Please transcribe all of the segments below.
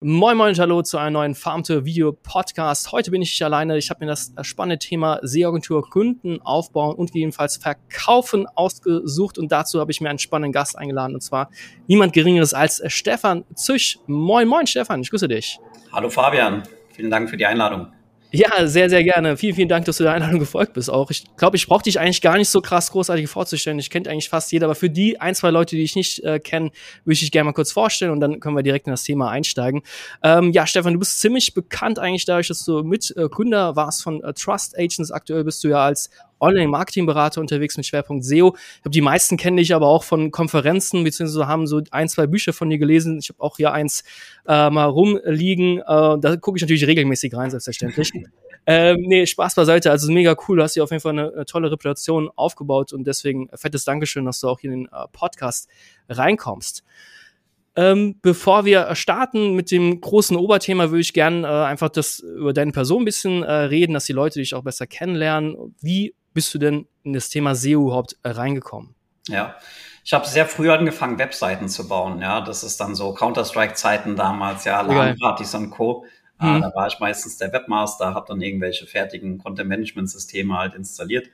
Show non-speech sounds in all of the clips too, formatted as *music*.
Moin Moin Hallo zu einem neuen Farmtour Video Podcast. Heute bin ich nicht alleine. Ich habe mir das spannende Thema Seeagentur Kunden aufbauen und gegebenenfalls verkaufen ausgesucht und dazu habe ich mir einen spannenden Gast eingeladen und zwar niemand geringeres als Stefan Züch. Moin Moin Stefan, ich grüße dich. Hallo Fabian, vielen Dank für die Einladung. Ja, sehr, sehr gerne. Vielen, vielen Dank, dass du der Einladung gefolgt bist auch. Ich glaube, ich brauche dich eigentlich gar nicht so krass großartig vorzustellen. Ich kenne eigentlich fast jeder, aber für die ein, zwei Leute, die ich nicht äh, kenne, würde ich dich gerne mal kurz vorstellen und dann können wir direkt in das Thema einsteigen. Ähm, ja, Stefan, du bist ziemlich bekannt eigentlich dadurch, dass du Mitgründer warst von äh, Trust Agents. Aktuell bist du ja als Online-Marketing-Berater unterwegs mit Schwerpunkt SEO. Ich glaube, die meisten kennen dich aber auch von Konferenzen, beziehungsweise haben so ein, zwei Bücher von dir gelesen. Ich habe auch hier eins äh, mal rumliegen. Äh, da gucke ich natürlich regelmäßig rein, selbstverständlich. *laughs* ähm, nee, Spaß beiseite. Also mega cool. Du hast hier auf jeden Fall eine, eine, tolle Reputation aufgebaut und deswegen fettes Dankeschön, dass du auch hier in den äh, Podcast reinkommst. Ähm, bevor wir starten mit dem großen Oberthema, würde ich gerne äh, einfach das über deine Person ein bisschen äh, reden, dass die Leute dich auch besser kennenlernen. Wie bist du denn in das Thema SEO überhaupt äh, reingekommen? Ja, ich habe sehr früh angefangen, Webseiten zu bauen. Ja, das ist dann so Counter-Strike-Zeiten damals, ja, LAN-Partys und Co. Mhm. Da war ich meistens der Webmaster, habe dann irgendwelche fertigen Content-Management-Systeme halt installiert.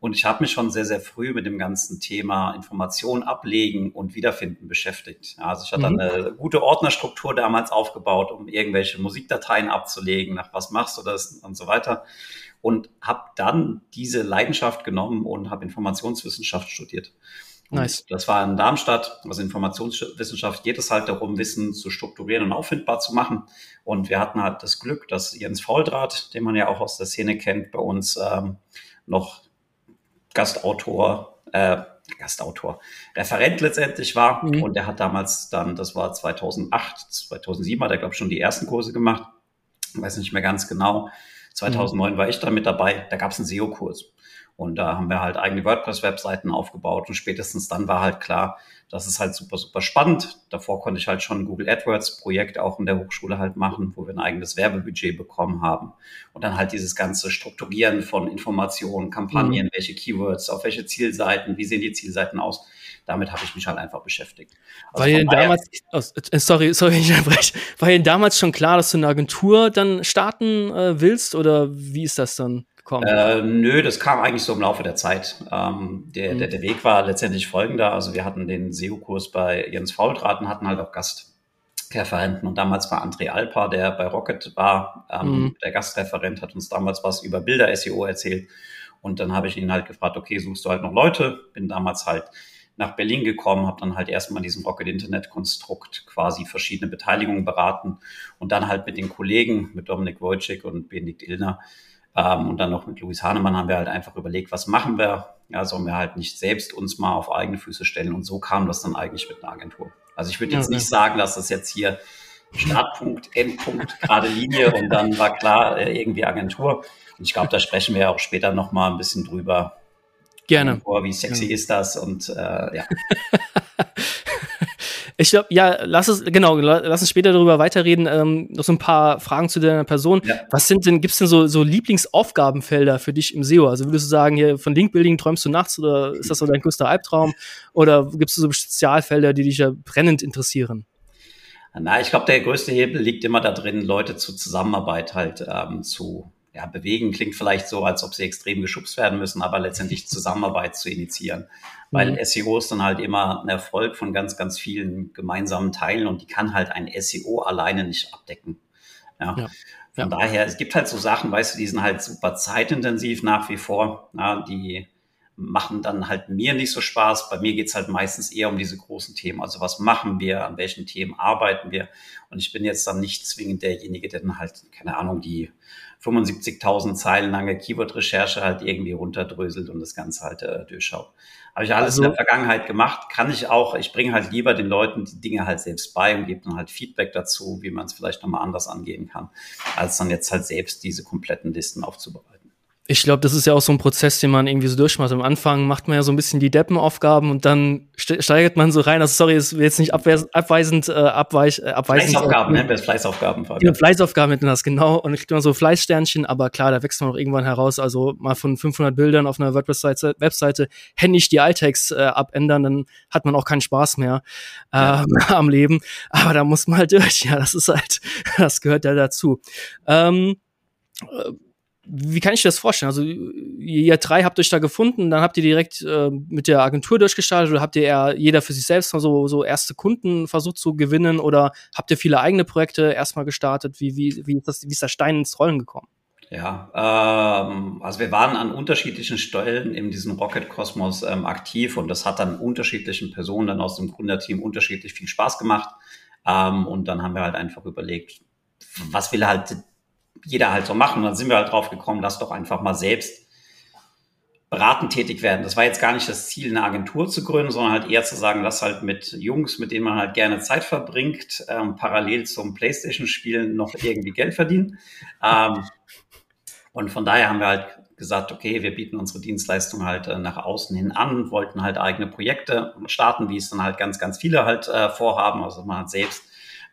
Und ich habe mich schon sehr, sehr früh mit dem ganzen Thema Information ablegen und Wiederfinden beschäftigt. Also ich hatte mhm. eine gute Ordnerstruktur damals aufgebaut, um irgendwelche Musikdateien abzulegen, nach was machst du das und so weiter und habe dann diese Leidenschaft genommen und habe Informationswissenschaft studiert. Und nice. Das war in Darmstadt. Also Informationswissenschaft geht es halt darum, Wissen zu strukturieren und auffindbar zu machen. Und wir hatten halt das Glück, dass Jens Fauldraht, den man ja auch aus der Szene kennt, bei uns ähm, noch Gastautor, äh, Gastautor, Referent letztendlich war. Mhm. Und der hat damals dann, das war 2008, 2007, hat er, glaube ich, schon die ersten Kurse gemacht. Ich weiß nicht mehr ganz genau. 2009 mhm. war ich da mit dabei, da gab es einen SEO-Kurs. Und da haben wir halt eigene WordPress-Webseiten aufgebaut und spätestens dann war halt klar, das ist halt super, super spannend. Davor konnte ich halt schon Google AdWords-Projekt auch in der Hochschule halt machen, wo wir ein eigenes Werbebudget bekommen haben. Und dann halt dieses ganze Strukturieren von Informationen, Kampagnen, mhm. welche Keywords, auf welche Zielseiten, wie sehen die Zielseiten aus. Damit habe ich mich halt einfach beschäftigt. Also war denn damals, oh, sorry, sorry, *laughs* ich unterbreche, war denn damals schon klar, dass du eine Agentur dann starten äh, willst oder wie ist das dann? gekommen? Äh, nö, das kam eigentlich so im Laufe der Zeit. Ähm, der, mhm. der, der Weg war letztendlich folgender. Also wir hatten den SEO-Kurs bei Jens Faultrat und hatten halt auch Gastreferenten. Und damals war André Alpa, der bei Rocket war, ähm, mhm. der Gastreferent, hat uns damals was über Bilder-SEO erzählt. Und dann habe ich ihn halt gefragt, okay, suchst du halt noch Leute? Bin damals halt nach Berlin gekommen, habe dann halt erstmal in diesem Rocket Internet Konstrukt quasi verschiedene Beteiligungen beraten und dann halt mit den Kollegen, mit Dominik Wojcik und Benedikt Illner, ähm, und dann noch mit Luis Hahnemann haben wir halt einfach überlegt, was machen wir? Ja, sollen wir halt nicht selbst uns mal auf eigene Füße stellen? Und so kam das dann eigentlich mit einer Agentur. Also ich würde jetzt okay. nicht sagen, dass das jetzt hier Startpunkt, Endpunkt, gerade Linie und dann war klar, äh, irgendwie Agentur. Und ich glaube, da sprechen wir ja auch später nochmal ein bisschen drüber. Gerne. Agentur, wie sexy ja. ist das? Und äh, ja. *laughs* Ich glaube, ja, lass es, genau, lass uns später darüber weiterreden. Ähm, noch so ein paar Fragen zu deiner Person. Ja. Was sind denn, gibt's denn so, so Lieblingsaufgabenfelder für dich im SEO? Also würdest du sagen, hier von Linkbuilding träumst du nachts oder ist das so dein größter Albtraum? Oder gibt es so Spezialfelder, die dich ja brennend interessieren? Na, ich glaube, der größte Hebel liegt immer da drin, Leute zur Zusammenarbeit halt ähm, zu ja, bewegen. Klingt vielleicht so, als ob sie extrem geschubst werden müssen, aber letztendlich *laughs* Zusammenarbeit zu initiieren weil mhm. SEO ist dann halt immer ein Erfolg von ganz, ganz vielen gemeinsamen Teilen und die kann halt ein SEO alleine nicht abdecken. Ja. ja. Von ja. daher, es gibt halt so Sachen, weißt du, die sind halt super zeitintensiv nach wie vor. Ja, die machen dann halt mir nicht so Spaß. Bei mir geht's halt meistens eher um diese großen Themen. Also was machen wir, an welchen Themen arbeiten wir? Und ich bin jetzt dann nicht zwingend derjenige, der dann halt, keine Ahnung, die 75.000 Zeilen lange Keyword-Recherche halt irgendwie runterdröselt und das Ganze halt äh, durchschaut. Habe ich alles also, in der Vergangenheit gemacht, kann ich auch. Ich bringe halt lieber den Leuten die Dinge halt selbst bei und gebe dann halt Feedback dazu, wie man es vielleicht nochmal anders angehen kann, als dann jetzt halt selbst diese kompletten Listen aufzubereiten. Ich glaube, das ist ja auch so ein Prozess, den man irgendwie so durchmacht. Am Anfang macht man ja so ein bisschen die Deppenaufgaben und dann steigert man so rein. Also sorry, ist jetzt nicht abweisend, äh, abweich, äh, abweisend. Fleißaufgaben, äh, ne? Fleißaufgaben. Ja, Fleißaufgaben nennt man das, genau. Und dann kriegt man so Fleißsternchen, aber klar, da wächst man auch irgendwann heraus. Also mal von 500 Bildern auf einer WordPress-Webseite Webseite händisch die Alttext äh, abändern, dann hat man auch keinen Spaß mehr äh, ja. *laughs* am Leben. Aber da muss man halt durch. Ja, das ist halt, *laughs* das gehört ja dazu. Ähm, äh, wie kann ich das vorstellen? Also ihr drei habt euch da gefunden, dann habt ihr direkt äh, mit der Agentur durchgestartet oder habt ihr eher jeder für sich selbst so, so erste Kunden versucht zu gewinnen oder habt ihr viele eigene Projekte erstmal gestartet? Wie, wie, wie, ist das, wie ist der Stein ins Rollen gekommen? Ja, ähm, also wir waren an unterschiedlichen Stellen in diesem Rocket-Kosmos ähm, aktiv und das hat dann unterschiedlichen Personen dann aus dem Gründerteam unterschiedlich viel Spaß gemacht. Ähm, und dann haben wir halt einfach überlegt, was will halt jeder halt so machen. Und dann sind wir halt drauf gekommen, lass doch einfach mal selbst beratend tätig werden. Das war jetzt gar nicht das Ziel, eine Agentur zu gründen, sondern halt eher zu sagen, lass halt mit Jungs, mit denen man halt gerne Zeit verbringt, ähm, parallel zum Playstation-Spielen noch irgendwie Geld verdienen. Ähm, und von daher haben wir halt gesagt, okay, wir bieten unsere Dienstleistung halt äh, nach außen hin an, wollten halt eigene Projekte starten, wie es dann halt ganz, ganz viele halt äh, vorhaben. Also man hat selbst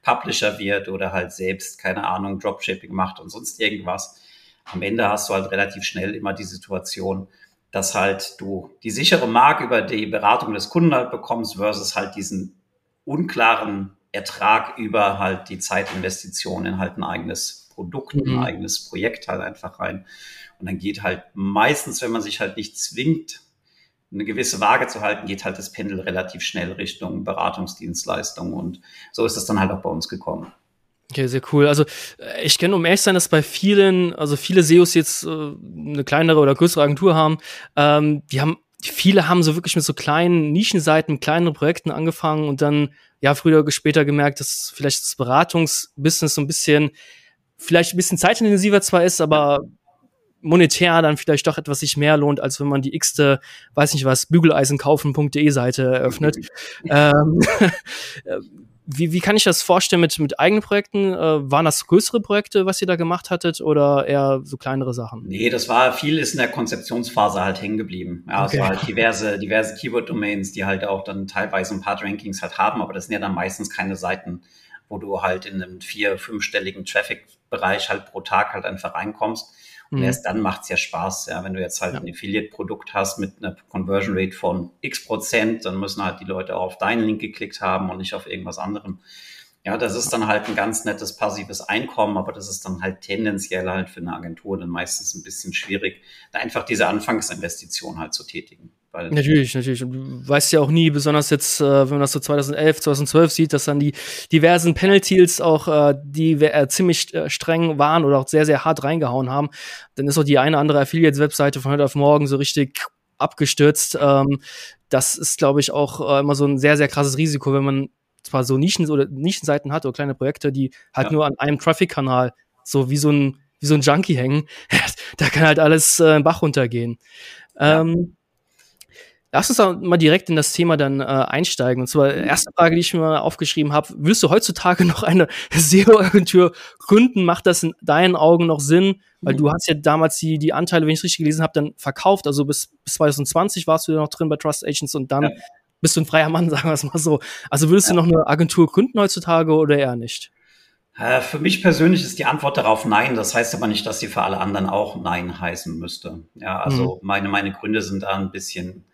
Publisher wird oder halt selbst, keine Ahnung, Dropshipping macht und sonst irgendwas. Am Ende hast du halt relativ schnell immer die Situation, dass halt du die sichere Mark über die Beratung des Kunden halt bekommst versus halt diesen unklaren Ertrag über halt die Zeitinvestition in halt ein eigenes Produkt, mhm. ein eigenes Projekt halt einfach rein. Und dann geht halt meistens, wenn man sich halt nicht zwingt, eine gewisse Waage zu halten, geht halt das Pendel relativ schnell Richtung Beratungsdienstleistung und so ist es dann halt auch bei uns gekommen. Okay, sehr cool. Also äh, ich kenne, um ehrlich sein, dass bei vielen, also viele SEOs jetzt äh, eine kleinere oder größere Agentur haben, ähm, die haben, viele haben so wirklich mit so kleinen Nischenseiten, kleineren Projekten angefangen und dann ja früher oder später gemerkt, dass vielleicht das Beratungsbusiness so ein bisschen, vielleicht ein bisschen zeitintensiver zwar ist, aber monetär dann vielleicht doch etwas sich mehr lohnt, als wenn man die x-te, weiß nicht was, bügeleisenkaufen.de Seite eröffnet. ähm, *laughs* wie, wie kann ich das vorstellen mit, mit eigenen Projekten? Äh, waren das größere Projekte, was ihr da gemacht hattet oder eher so kleinere Sachen? Nee, das war viel ist in der Konzeptionsphase halt hängen geblieben. Ja, okay. es war halt diverse, diverse Keyword-Domains, die halt auch dann teilweise ein paar Rankings halt haben, aber das sind ja dann meistens keine Seiten, wo du halt in einem vier-, fünfstelligen Traffic-Bereich halt pro Tag halt einfach reinkommst und mhm. erst dann macht's ja Spaß. Ja, wenn du jetzt halt ja. ein Affiliate-Produkt hast mit einer Conversion Rate von x Prozent, dann müssen halt die Leute auch auf deinen Link geklickt haben und nicht auf irgendwas anderem. Ja, das ist dann halt ein ganz nettes passives Einkommen, aber das ist dann halt tendenziell halt für eine Agentur dann meistens ein bisschen schwierig, da einfach diese Anfangsinvestition halt zu tätigen. Natürlich, natürlich. Und du weißt ja auch nie, besonders jetzt, äh, wenn man das so 2011, 2012 sieht, dass dann die diversen Penalties auch, äh, die äh, ziemlich äh, streng waren oder auch sehr, sehr hart reingehauen haben, dann ist auch die eine andere Affiliates-Webseite von heute auf morgen so richtig abgestürzt. Ähm, das ist, glaube ich, auch immer so ein sehr, sehr krasses Risiko, wenn man zwar so Nischen oder Nischenseiten hat oder kleine Projekte, die halt ja. nur an einem Traffic-Kanal so wie so ein wie so ein Junkie hängen, *laughs* da kann halt alles äh, Bach runtergehen. Ja. Ähm, Lass uns auch mal direkt in das Thema dann äh, einsteigen. Und zwar erste Frage, die ich mir aufgeschrieben habe: Willst du heutzutage *laughs* noch eine SEO-Agentur gründen? Macht das in deinen Augen noch Sinn? Weil du hast ja damals die, die Anteile, wenn ich es richtig gelesen habe, dann verkauft. Also bis, bis 2020 warst du ja noch drin bei Trust Agents und dann ja bist du ein freier Mann, *laughs* sagen wir es mal so. Also würdest du noch eine Agentur gründen heutzutage oder eher nicht? Äh, für mich persönlich ist die Antwort darauf nein. Das heißt aber nicht, dass sie für alle anderen auch nein heißen müsste. Ja, also mhm. meine, meine Gründe sind da ein bisschen.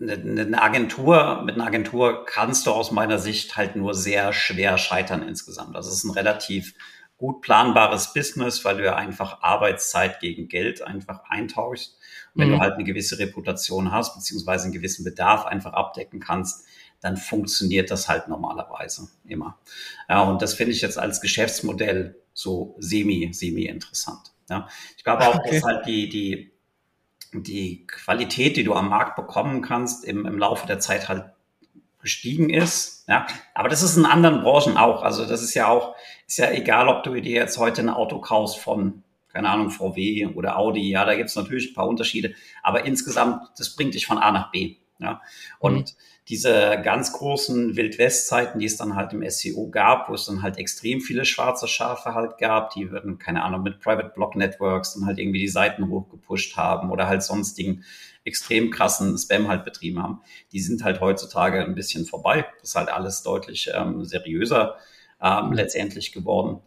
Eine Agentur, mit einer Agentur kannst du aus meiner Sicht halt nur sehr schwer scheitern insgesamt. Das ist ein relativ gut planbares Business, weil du ja einfach Arbeitszeit gegen Geld einfach eintauschst. Wenn mhm. du halt eine gewisse Reputation hast, beziehungsweise einen gewissen Bedarf einfach abdecken kannst, dann funktioniert das halt normalerweise immer. Ja, und das finde ich jetzt als Geschäftsmodell so semi, semi interessant. Ja, ich glaube auch, *laughs* okay. dass halt die, die, die Qualität, die du am Markt bekommen kannst, im, im Laufe der Zeit halt gestiegen ist. Ja, aber das ist in anderen Branchen auch. Also das ist ja auch, ist ja egal, ob du dir jetzt heute ein Auto kaufst von keine Ahnung, VW oder Audi, ja, da gibt es natürlich ein paar Unterschiede, aber insgesamt, das bringt dich von A nach B. Ja. Und mhm. Diese ganz großen Wildwestzeiten, die es dann halt im SEO gab, wo es dann halt extrem viele schwarze Schafe halt gab, die würden, keine Ahnung, mit Private Block Networks dann halt irgendwie die Seiten hochgepusht haben oder halt sonstigen extrem krassen Spam halt betrieben haben. Die sind halt heutzutage ein bisschen vorbei. Das ist halt alles deutlich ähm, seriöser ähm, letztendlich geworden.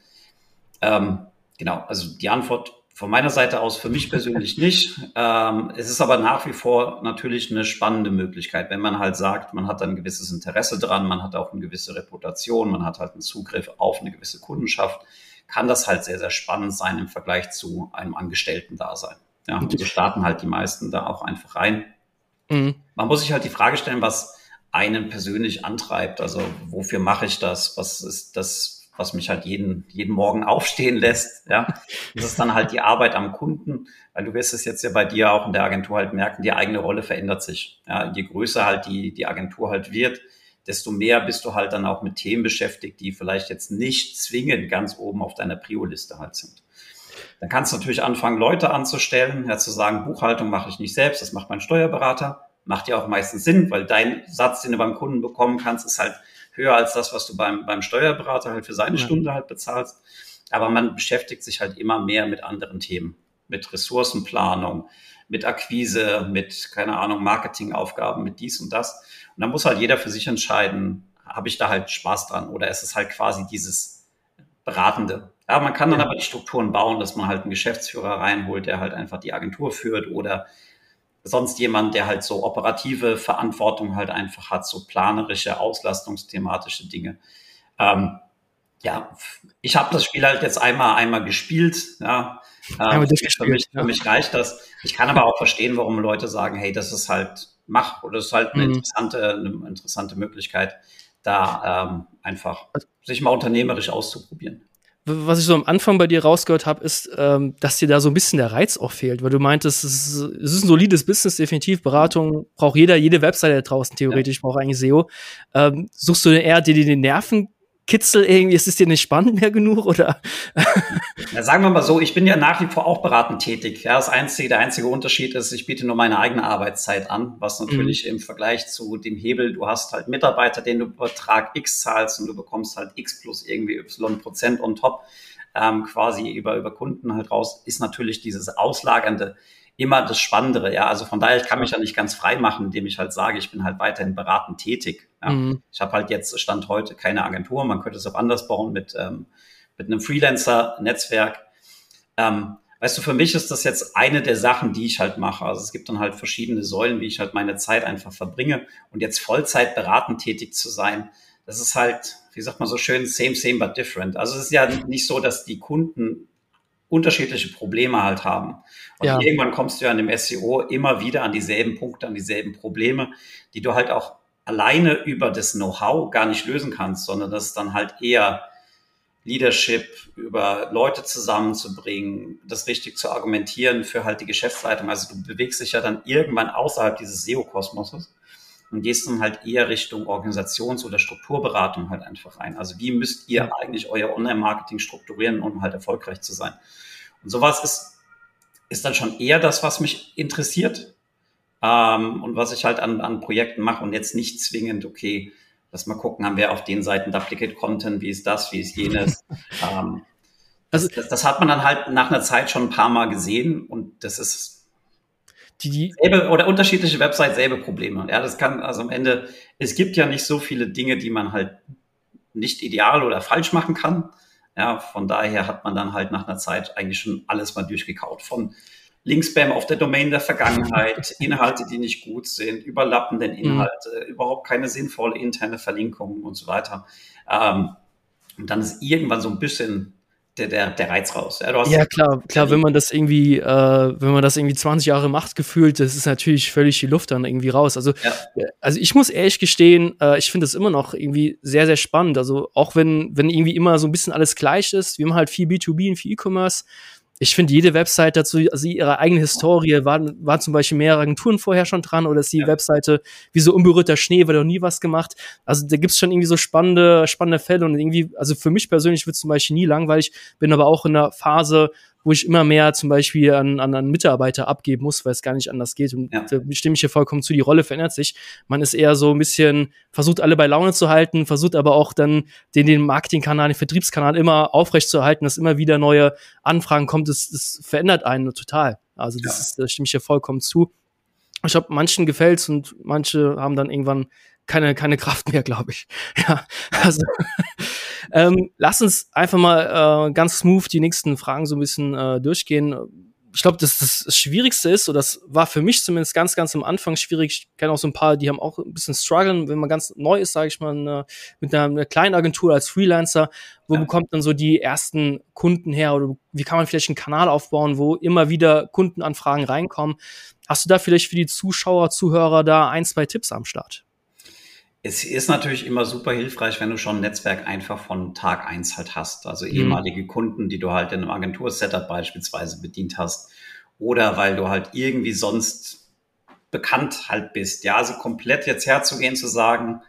Ähm, genau, also die Antwort von meiner Seite aus für mich persönlich nicht. Ähm, es ist aber nach wie vor natürlich eine spannende Möglichkeit, wenn man halt sagt, man hat ein gewisses Interesse dran, man hat auch eine gewisse Reputation, man hat halt einen Zugriff auf eine gewisse Kundenschaft, kann das halt sehr, sehr spannend sein im Vergleich zu einem Angestellten-Dasein. Ja, und so starten halt die meisten da auch einfach rein. Mhm. Man muss sich halt die Frage stellen, was einen persönlich antreibt. Also wofür mache ich das? Was ist das was mich halt jeden, jeden Morgen *laughs* aufstehen lässt. Ja, das ist dann halt die Arbeit am Kunden, weil du wirst es jetzt ja bei dir auch in der Agentur halt merken, die eigene Rolle verändert sich. Ja, je größer halt die, die Agentur halt wird, desto mehr bist du halt dann auch mit Themen beschäftigt, die vielleicht jetzt nicht zwingend ganz oben auf deiner Prio-Liste halt sind. Dann kannst du natürlich anfangen, Leute anzustellen, ja, zu sagen, Buchhaltung mache ich nicht selbst, das macht mein Steuerberater. Macht ja auch meistens Sinn, weil dein Satz, den du beim Kunden bekommen kannst, ist halt höher als das, was du beim, beim Steuerberater halt für seine ja. Stunde halt bezahlst. Aber man beschäftigt sich halt immer mehr mit anderen Themen, mit Ressourcenplanung, mit Akquise, mit, keine Ahnung, Marketingaufgaben, mit dies und das. Und dann muss halt jeder für sich entscheiden, habe ich da halt Spaß dran oder ist es halt quasi dieses Beratende. Ja, man kann dann ja. aber die Strukturen bauen, dass man halt einen Geschäftsführer reinholt, der halt einfach die Agentur führt oder sonst jemand, der halt so operative Verantwortung halt einfach hat, so planerische, auslastungsthematische Dinge. Ähm, ja, ich habe das Spiel halt jetzt einmal einmal gespielt. Ja, ähm, für, mich, für mich reicht das. Ich kann aber auch verstehen, warum Leute sagen, hey, das ist halt mach oder das ist halt eine mhm. interessante, eine interessante Möglichkeit, da ähm, einfach sich mal unternehmerisch auszuprobieren was ich so am Anfang bei dir rausgehört habe, ist, ähm, dass dir da so ein bisschen der Reiz auch fehlt, weil du meintest, es ist, es ist ein solides Business, definitiv. Beratung braucht jeder, jede Webseite da draußen theoretisch ja. braucht eigentlich SEO. Ähm, suchst du eher dir die Nerven Kitzel irgendwie, ist es dir nicht spannend mehr genug oder? Ja, sagen wir mal so, ich bin ja nach wie vor auch beratend tätig. Ja, das einzige, der einzige Unterschied ist, ich biete nur meine eigene Arbeitszeit an, was natürlich mhm. im Vergleich zu dem Hebel, du hast halt Mitarbeiter, denen du Betrag X zahlst und du bekommst halt X plus irgendwie Y Prozent on top, ähm, quasi über, über Kunden halt raus, ist natürlich dieses auslagernde immer das Spannendere. Ja, also von daher, ich kann mich ja nicht ganz frei machen, indem ich halt sage, ich bin halt weiterhin beratend tätig. Ja. Mhm. Ich habe halt jetzt Stand heute keine Agentur. Man könnte es auch anders bauen mit, ähm, mit einem Freelancer-Netzwerk. Ähm, weißt du, für mich ist das jetzt eine der Sachen, die ich halt mache. Also es gibt dann halt verschiedene Säulen, wie ich halt meine Zeit einfach verbringe. Und jetzt Vollzeit beratend tätig zu sein, das ist halt, wie sagt man so schön, same, same, but different. Also es ist ja nicht so, dass die Kunden unterschiedliche Probleme halt haben. Und ja. irgendwann kommst du ja in dem SEO immer wieder an dieselben Punkte, an dieselben Probleme, die du halt auch alleine über das Know-how gar nicht lösen kannst, sondern das ist dann halt eher Leadership, über Leute zusammenzubringen, das richtig zu argumentieren für halt die Geschäftsleitung. Also du bewegst dich ja dann irgendwann außerhalb dieses SEO-Kosmoses und gehst dann halt eher Richtung Organisations- oder Strukturberatung halt einfach rein. Also wie müsst ihr eigentlich euer Online-Marketing strukturieren, um halt erfolgreich zu sein? Und sowas ist, ist dann schon eher das, was mich interessiert ähm, und was ich halt an, an Projekten mache und jetzt nicht zwingend, okay, lass mal gucken, haben wir auf den Seiten Duplicate Content, wie ist das, wie ist jenes. *laughs* ähm, also, das, das, hat man dann halt nach einer Zeit schon ein paar Mal gesehen und das ist die, die selbe, oder unterschiedliche Websites selbe Probleme. Ja, das kann also am Ende, es gibt ja nicht so viele Dinge, die man halt nicht ideal oder falsch machen kann. Ja, von daher hat man dann halt nach einer Zeit eigentlich schon alles mal durchgekaut. Von Linkspam auf der Domain der Vergangenheit, *laughs* Inhalte, die nicht gut sind, überlappenden mhm. Inhalte, mhm. überhaupt keine sinnvolle interne Verlinkung und so weiter. Ähm, und dann ist irgendwann so ein bisschen der, der, der Reiz raus. Ja, ja klar, klar, wenn man das irgendwie, äh, wenn man das irgendwie 20 Jahre macht, gefühlt, das ist natürlich völlig die Luft dann irgendwie raus. Also, ja. also ich muss ehrlich gestehen, äh, ich finde das immer noch irgendwie sehr, sehr spannend. Also auch wenn, wenn irgendwie immer so ein bisschen alles gleich ist, wir haben halt viel B2B und viel E-Commerce, ich finde, jede Webseite dazu, also ihre eigene Historie, waren, waren zum Beispiel mehrere Agenturen vorher schon dran oder ist die ja. Webseite wie so unberührter Schnee, wird doch nie was gemacht. Also da gibt's schon irgendwie so spannende, spannende Fälle und irgendwie, also für mich persönlich wird zum Beispiel nie langweilig, bin aber auch in einer Phase, wo ich immer mehr zum Beispiel an, an, an Mitarbeiter abgeben muss, weil es gar nicht anders geht. Und ja. da stimme ich hier vollkommen zu, die Rolle verändert sich. Man ist eher so ein bisschen, versucht alle bei Laune zu halten, versucht aber auch dann den, den Marketingkanal, den Vertriebskanal immer aufrecht zu erhalten, dass immer wieder neue Anfragen kommt. Das, das verändert einen total. Also das ja. ist, da stimme ich hier vollkommen zu. Ich glaube, manchen gefällt's und manche haben dann irgendwann keine, keine Kraft mehr, glaube ich. *laughs* Ja, also *laughs* ähm, lass uns einfach mal äh, ganz smooth die nächsten Fragen so ein bisschen äh, durchgehen. Ich glaube, dass das Schwierigste ist, oder das war für mich zumindest ganz, ganz am Anfang schwierig. Ich kenne auch so ein paar, die haben auch ein bisschen strugglen, wenn man ganz neu ist, sage ich mal, eine, mit einer, einer, kleinen Agentur als Freelancer. Wo ja. bekommt man so die ersten Kunden her? Oder wie kann man vielleicht einen Kanal aufbauen, wo immer wieder Kundenanfragen reinkommen? Hast du da vielleicht für die Zuschauer, Zuhörer da ein, zwei Tipps am Start? Es ist natürlich immer super hilfreich, wenn du schon ein Netzwerk einfach von Tag eins halt hast. Also mhm. ehemalige Kunden, die du halt in einem Agentur-Setup beispielsweise bedient hast. Oder weil du halt irgendwie sonst bekannt halt bist. Ja, also komplett jetzt herzugehen, zu sagen,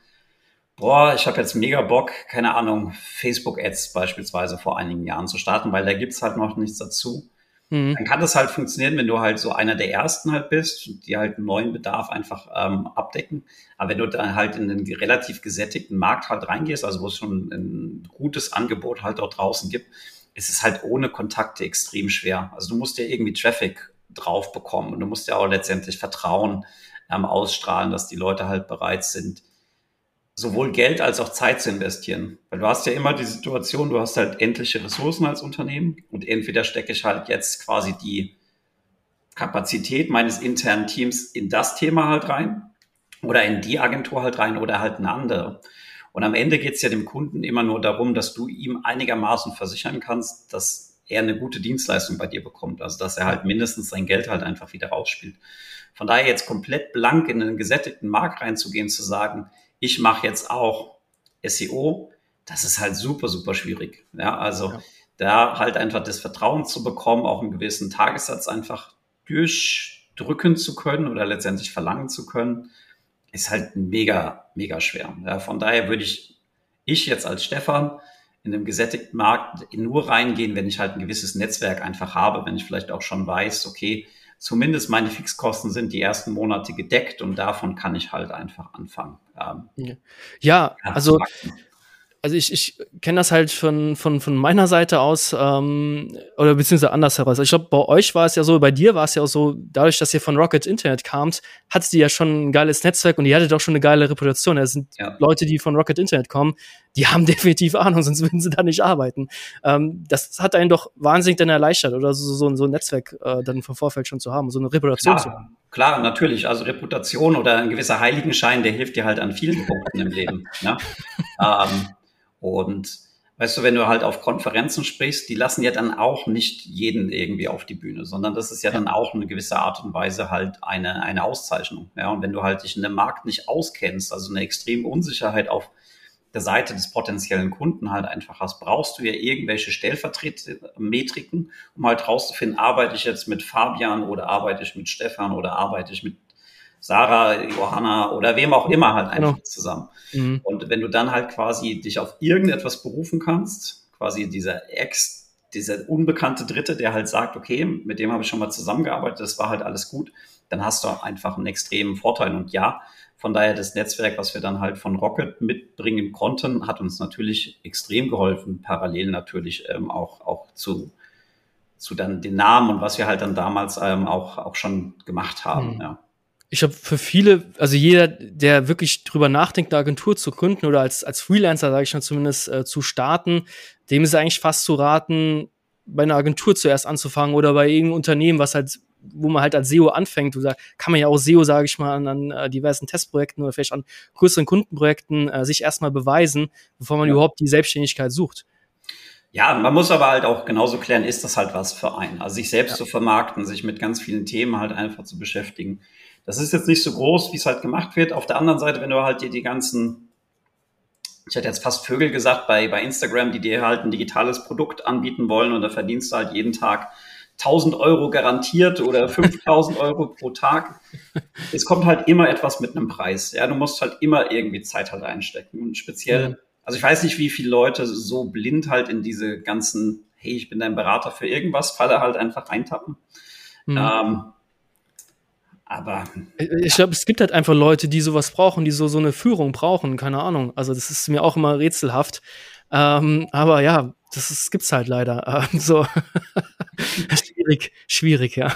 boah, ich habe jetzt mega Bock, keine Ahnung, Facebook-Ads beispielsweise vor einigen Jahren zu starten, weil da gibt's halt noch nichts dazu. Mhm. Dann kann das halt funktionieren, wenn du halt so einer der ersten halt bist, die halt einen neuen Bedarf einfach ähm, abdecken. Aber wenn du dann halt in einen relativ gesättigten Markt halt reingehst, also wo es schon ein gutes Angebot halt dort draußen gibt, ist es halt ohne Kontakte extrem schwer. Also du musst ja irgendwie Traffic drauf bekommen und du musst ja auch letztendlich Vertrauen ähm, ausstrahlen, dass die Leute halt bereit sind, sowohl Geld als auch Zeit zu investieren. Weil du hast ja immer die Situation, du hast halt endliche Ressourcen als Unternehmen und entweder stecke ich halt jetzt quasi die Kapazität meines internen Teams in das Thema halt rein oder in die Agentur halt rein oder halt eine andere. Und am Ende geht es ja dem Kunden immer nur darum, dass du ihm einigermaßen versichern kannst, dass er eine gute Dienstleistung bei dir bekommt. Also dass er halt mindestens sein Geld halt einfach wieder rausspielt. Von daher jetzt komplett blank in einen gesättigten Markt reinzugehen, zu sagen, ich mache jetzt auch SEO, das ist halt super, super schwierig. Ja, also ja. da halt einfach das Vertrauen zu bekommen, auch einen gewissen Tagessatz einfach durchdrücken zu können oder letztendlich verlangen zu können, ist halt mega, mega schwer. Ja, von daher würde ich, ich jetzt als Stefan in einem gesättigten Markt nur reingehen, wenn ich halt ein gewisses Netzwerk einfach habe, wenn ich vielleicht auch schon weiß, okay, zumindest meine Fixkosten sind die ersten Monate gedeckt und davon kann ich halt einfach anfangen. Ähm, ja, also also ich, ich kenne das halt von, von, von meiner Seite aus, ähm, oder beziehungsweise anders heraus. Ich glaube, bei euch war es ja so, bei dir war es ja auch so, dadurch, dass ihr von Rocket Internet kamt, hattet ihr ja schon ein geiles Netzwerk und ihr hattet auch schon eine geile Reputation. Es sind ja. Leute, die von Rocket Internet kommen, die haben *laughs* definitiv Ahnung, sonst würden sie da nicht arbeiten. Ähm, das hat einen doch wahnsinnig dann erleichtert, oder so, so, so ein Netzwerk äh, dann vom Vorfeld schon zu haben, so eine Reputation klar, zu haben. Klar, natürlich. Also Reputation oder ein gewisser Heiligenschein, der hilft dir halt an vielen Punkten im Leben. Ne? *laughs* ähm, und weißt du, wenn du halt auf Konferenzen sprichst, die lassen ja dann auch nicht jeden irgendwie auf die Bühne, sondern das ist ja, dann auch eine gewisse Art und Weise halt eine, eine Auszeichnung. Ja, und wenn du halt dich in dem Markt nicht auskennst, also eine extreme Unsicherheit auf der Seite des potenziellen Kunden halt einfach hast, brauchst du ja irgendwelche Stellvertretmetriken, um halt rauszufinden, arbeite ich jetzt mit Fabian oder arbeite ich mit Stefan oder arbeite ich mit Sarah, Johanna oder wem auch immer halt einfach genau. zusammen. Mhm. Und wenn du dann halt quasi dich auf irgendetwas berufen kannst, quasi dieser Ex, dieser unbekannte Dritte, der halt sagt, okay, mit dem habe ich schon mal zusammengearbeitet, das war halt alles gut, dann hast du einfach einen extremen Vorteil. Und ja, von daher das Netzwerk, was wir dann halt von Rocket mitbringen konnten, hat uns natürlich extrem geholfen, parallel natürlich ähm, auch, auch zu, zu dann den Namen und was wir halt dann damals ähm, auch, auch schon gemacht haben. Mhm. Ja ich glaube, für viele, also jeder, der wirklich drüber nachdenkt, eine Agentur zu gründen oder als, als Freelancer, sage ich mal zumindest, äh, zu starten, dem ist eigentlich fast zu raten, bei einer Agentur zuerst anzufangen oder bei irgendeinem Unternehmen, was halt, wo man halt als SEO anfängt. Oder kann man ja auch SEO, sage ich mal, an, an äh, diversen Testprojekten oder vielleicht an größeren Kundenprojekten äh, sich erstmal beweisen, bevor man ja. überhaupt die Selbstständigkeit sucht. Ja, man muss aber halt auch genauso klären, ist das halt was für einen? Also sich selbst ja. zu vermarkten, sich mit ganz vielen Themen halt einfach zu beschäftigen. Das ist jetzt nicht so groß, wie es halt gemacht wird. Auf der anderen Seite, wenn du halt dir die ganzen, ich hätte jetzt fast Vögel gesagt, bei, bei Instagram, die dir halt ein digitales Produkt anbieten wollen und da verdienst du halt jeden Tag 1000 Euro garantiert oder *laughs* 5000 Euro pro Tag. Es kommt halt immer etwas mit einem Preis. Ja, du musst halt immer irgendwie Zeit halt einstecken und speziell, also ich weiß nicht, wie viele Leute so blind halt in diese ganzen hey, ich bin dein Berater für irgendwas, Falle halt einfach reintappen. Mhm. Ähm, aber. Ich glaube, es gibt halt einfach Leute, die sowas brauchen, die so, so eine Führung brauchen, keine Ahnung. Also, das ist mir auch immer rätselhaft. Ähm, aber ja, das, ist, gibt's halt leider. *laughs* Ähm, so *laughs* schwierig, schwierig, ja.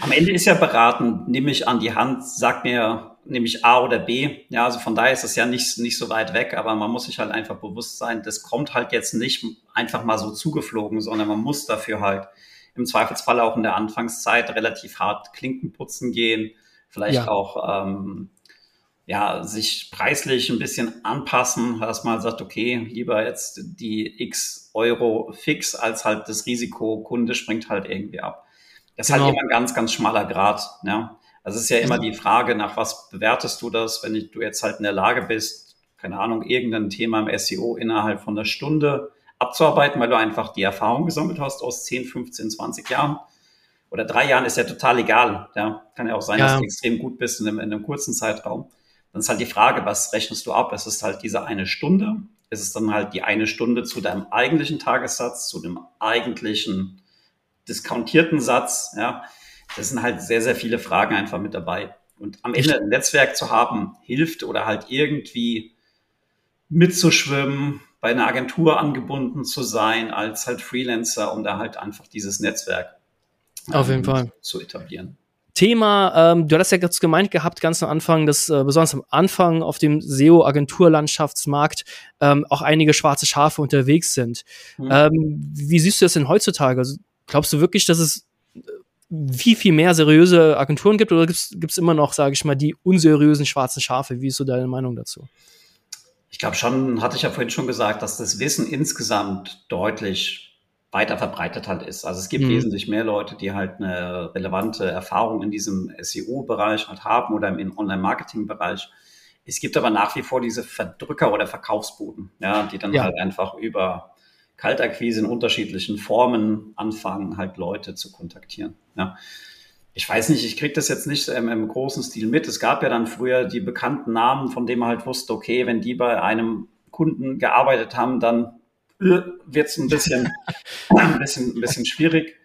Am Ende ist ja beraten, nehme ich an die Hand, sag mir, nehme ich A oder B. Ja, also von daher ist es ja nicht, nicht so weit weg, aber man muss sich halt einfach bewusst sein, das kommt halt jetzt nicht einfach mal so zugeflogen, sondern man muss dafür halt im Zweifelsfall auch in der Anfangszeit relativ hart Klinken putzen gehen, vielleicht ja. auch ähm, ja, sich preislich ein bisschen anpassen, dass man sagt, okay, lieber jetzt die x Euro fix, als halt das Risiko, Kunde springt halt irgendwie ab. Das ist halt genau. immer ein ganz, ganz schmaler Grad. Ja? Also es ist ja immer die Frage, nach was bewertest du das, wenn du jetzt halt in der Lage bist, keine Ahnung, irgendein Thema im SEO innerhalb von einer Stunde abzuarbeiten, weil du einfach die Erfahrung gesammelt hast aus 10, 15, 20 Jahren. Oder drei Jahren ist ja total egal. Ja, kann ja auch sein, ja. dass du extrem gut bist in einem, in einem kurzen Zeitraum. Dann ist halt die Frage, was rechnest du ab? Es ist halt diese eine Stunde. Ist es dann halt die eine Stunde zu deinem eigentlichen Tagessatz, zu dem eigentlichen diskontierten Satz? Ja, das sind halt sehr, sehr viele Fragen einfach mit dabei. Und am Ende ein Netzwerk zu haben, hilft oder halt irgendwie mitzuschwimmen, bei einer Agentur angebunden zu sein, als halt Freelancer, um da halt einfach dieses Netzwerk auf jeden ähm, Fall zu etablieren. Thema, ähm, du hattest ja ganz gemeint gehabt, ganz am Anfang, dass äh, besonders am Anfang auf dem SEO-Agenturlandschaftsmarkt ähm, auch einige schwarze Schafe unterwegs sind. Mhm. Ähm, wie siehst du das denn heutzutage? Also, glaubst du wirklich, dass es wie viel mehr seriöse Agenturen gibt oder gibt es immer noch, sage ich mal, die unseriösen schwarzen Schafe? Wie ist so deine Meinung dazu? Ich glaube schon, hatte ich ja vorhin schon gesagt, dass das Wissen insgesamt deutlich weiter verbreitet halt ist. Also es gibt mhm. wesentlich mehr Leute, die halt eine relevante Erfahrung in diesem SEO-Bereich halt haben oder im Online-Marketing-Bereich. Es gibt aber nach wie vor diese Verdrücker oder Verkaufsbuden, ja, die dann ja. halt einfach über Kaltakquise in unterschiedlichen Formen anfangen, halt Leute zu kontaktieren. Ja. Ich weiß nicht, ich kriege das jetzt nicht im, im, großen Stil mit. Es gab ja dann früher die bekannten Namen, von denen man halt wusste, okay, wenn die bei einem Kunden gearbeitet haben, dann äh, wird es ein bisschen, *laughs* ein bisschen, ein bisschen schwierig.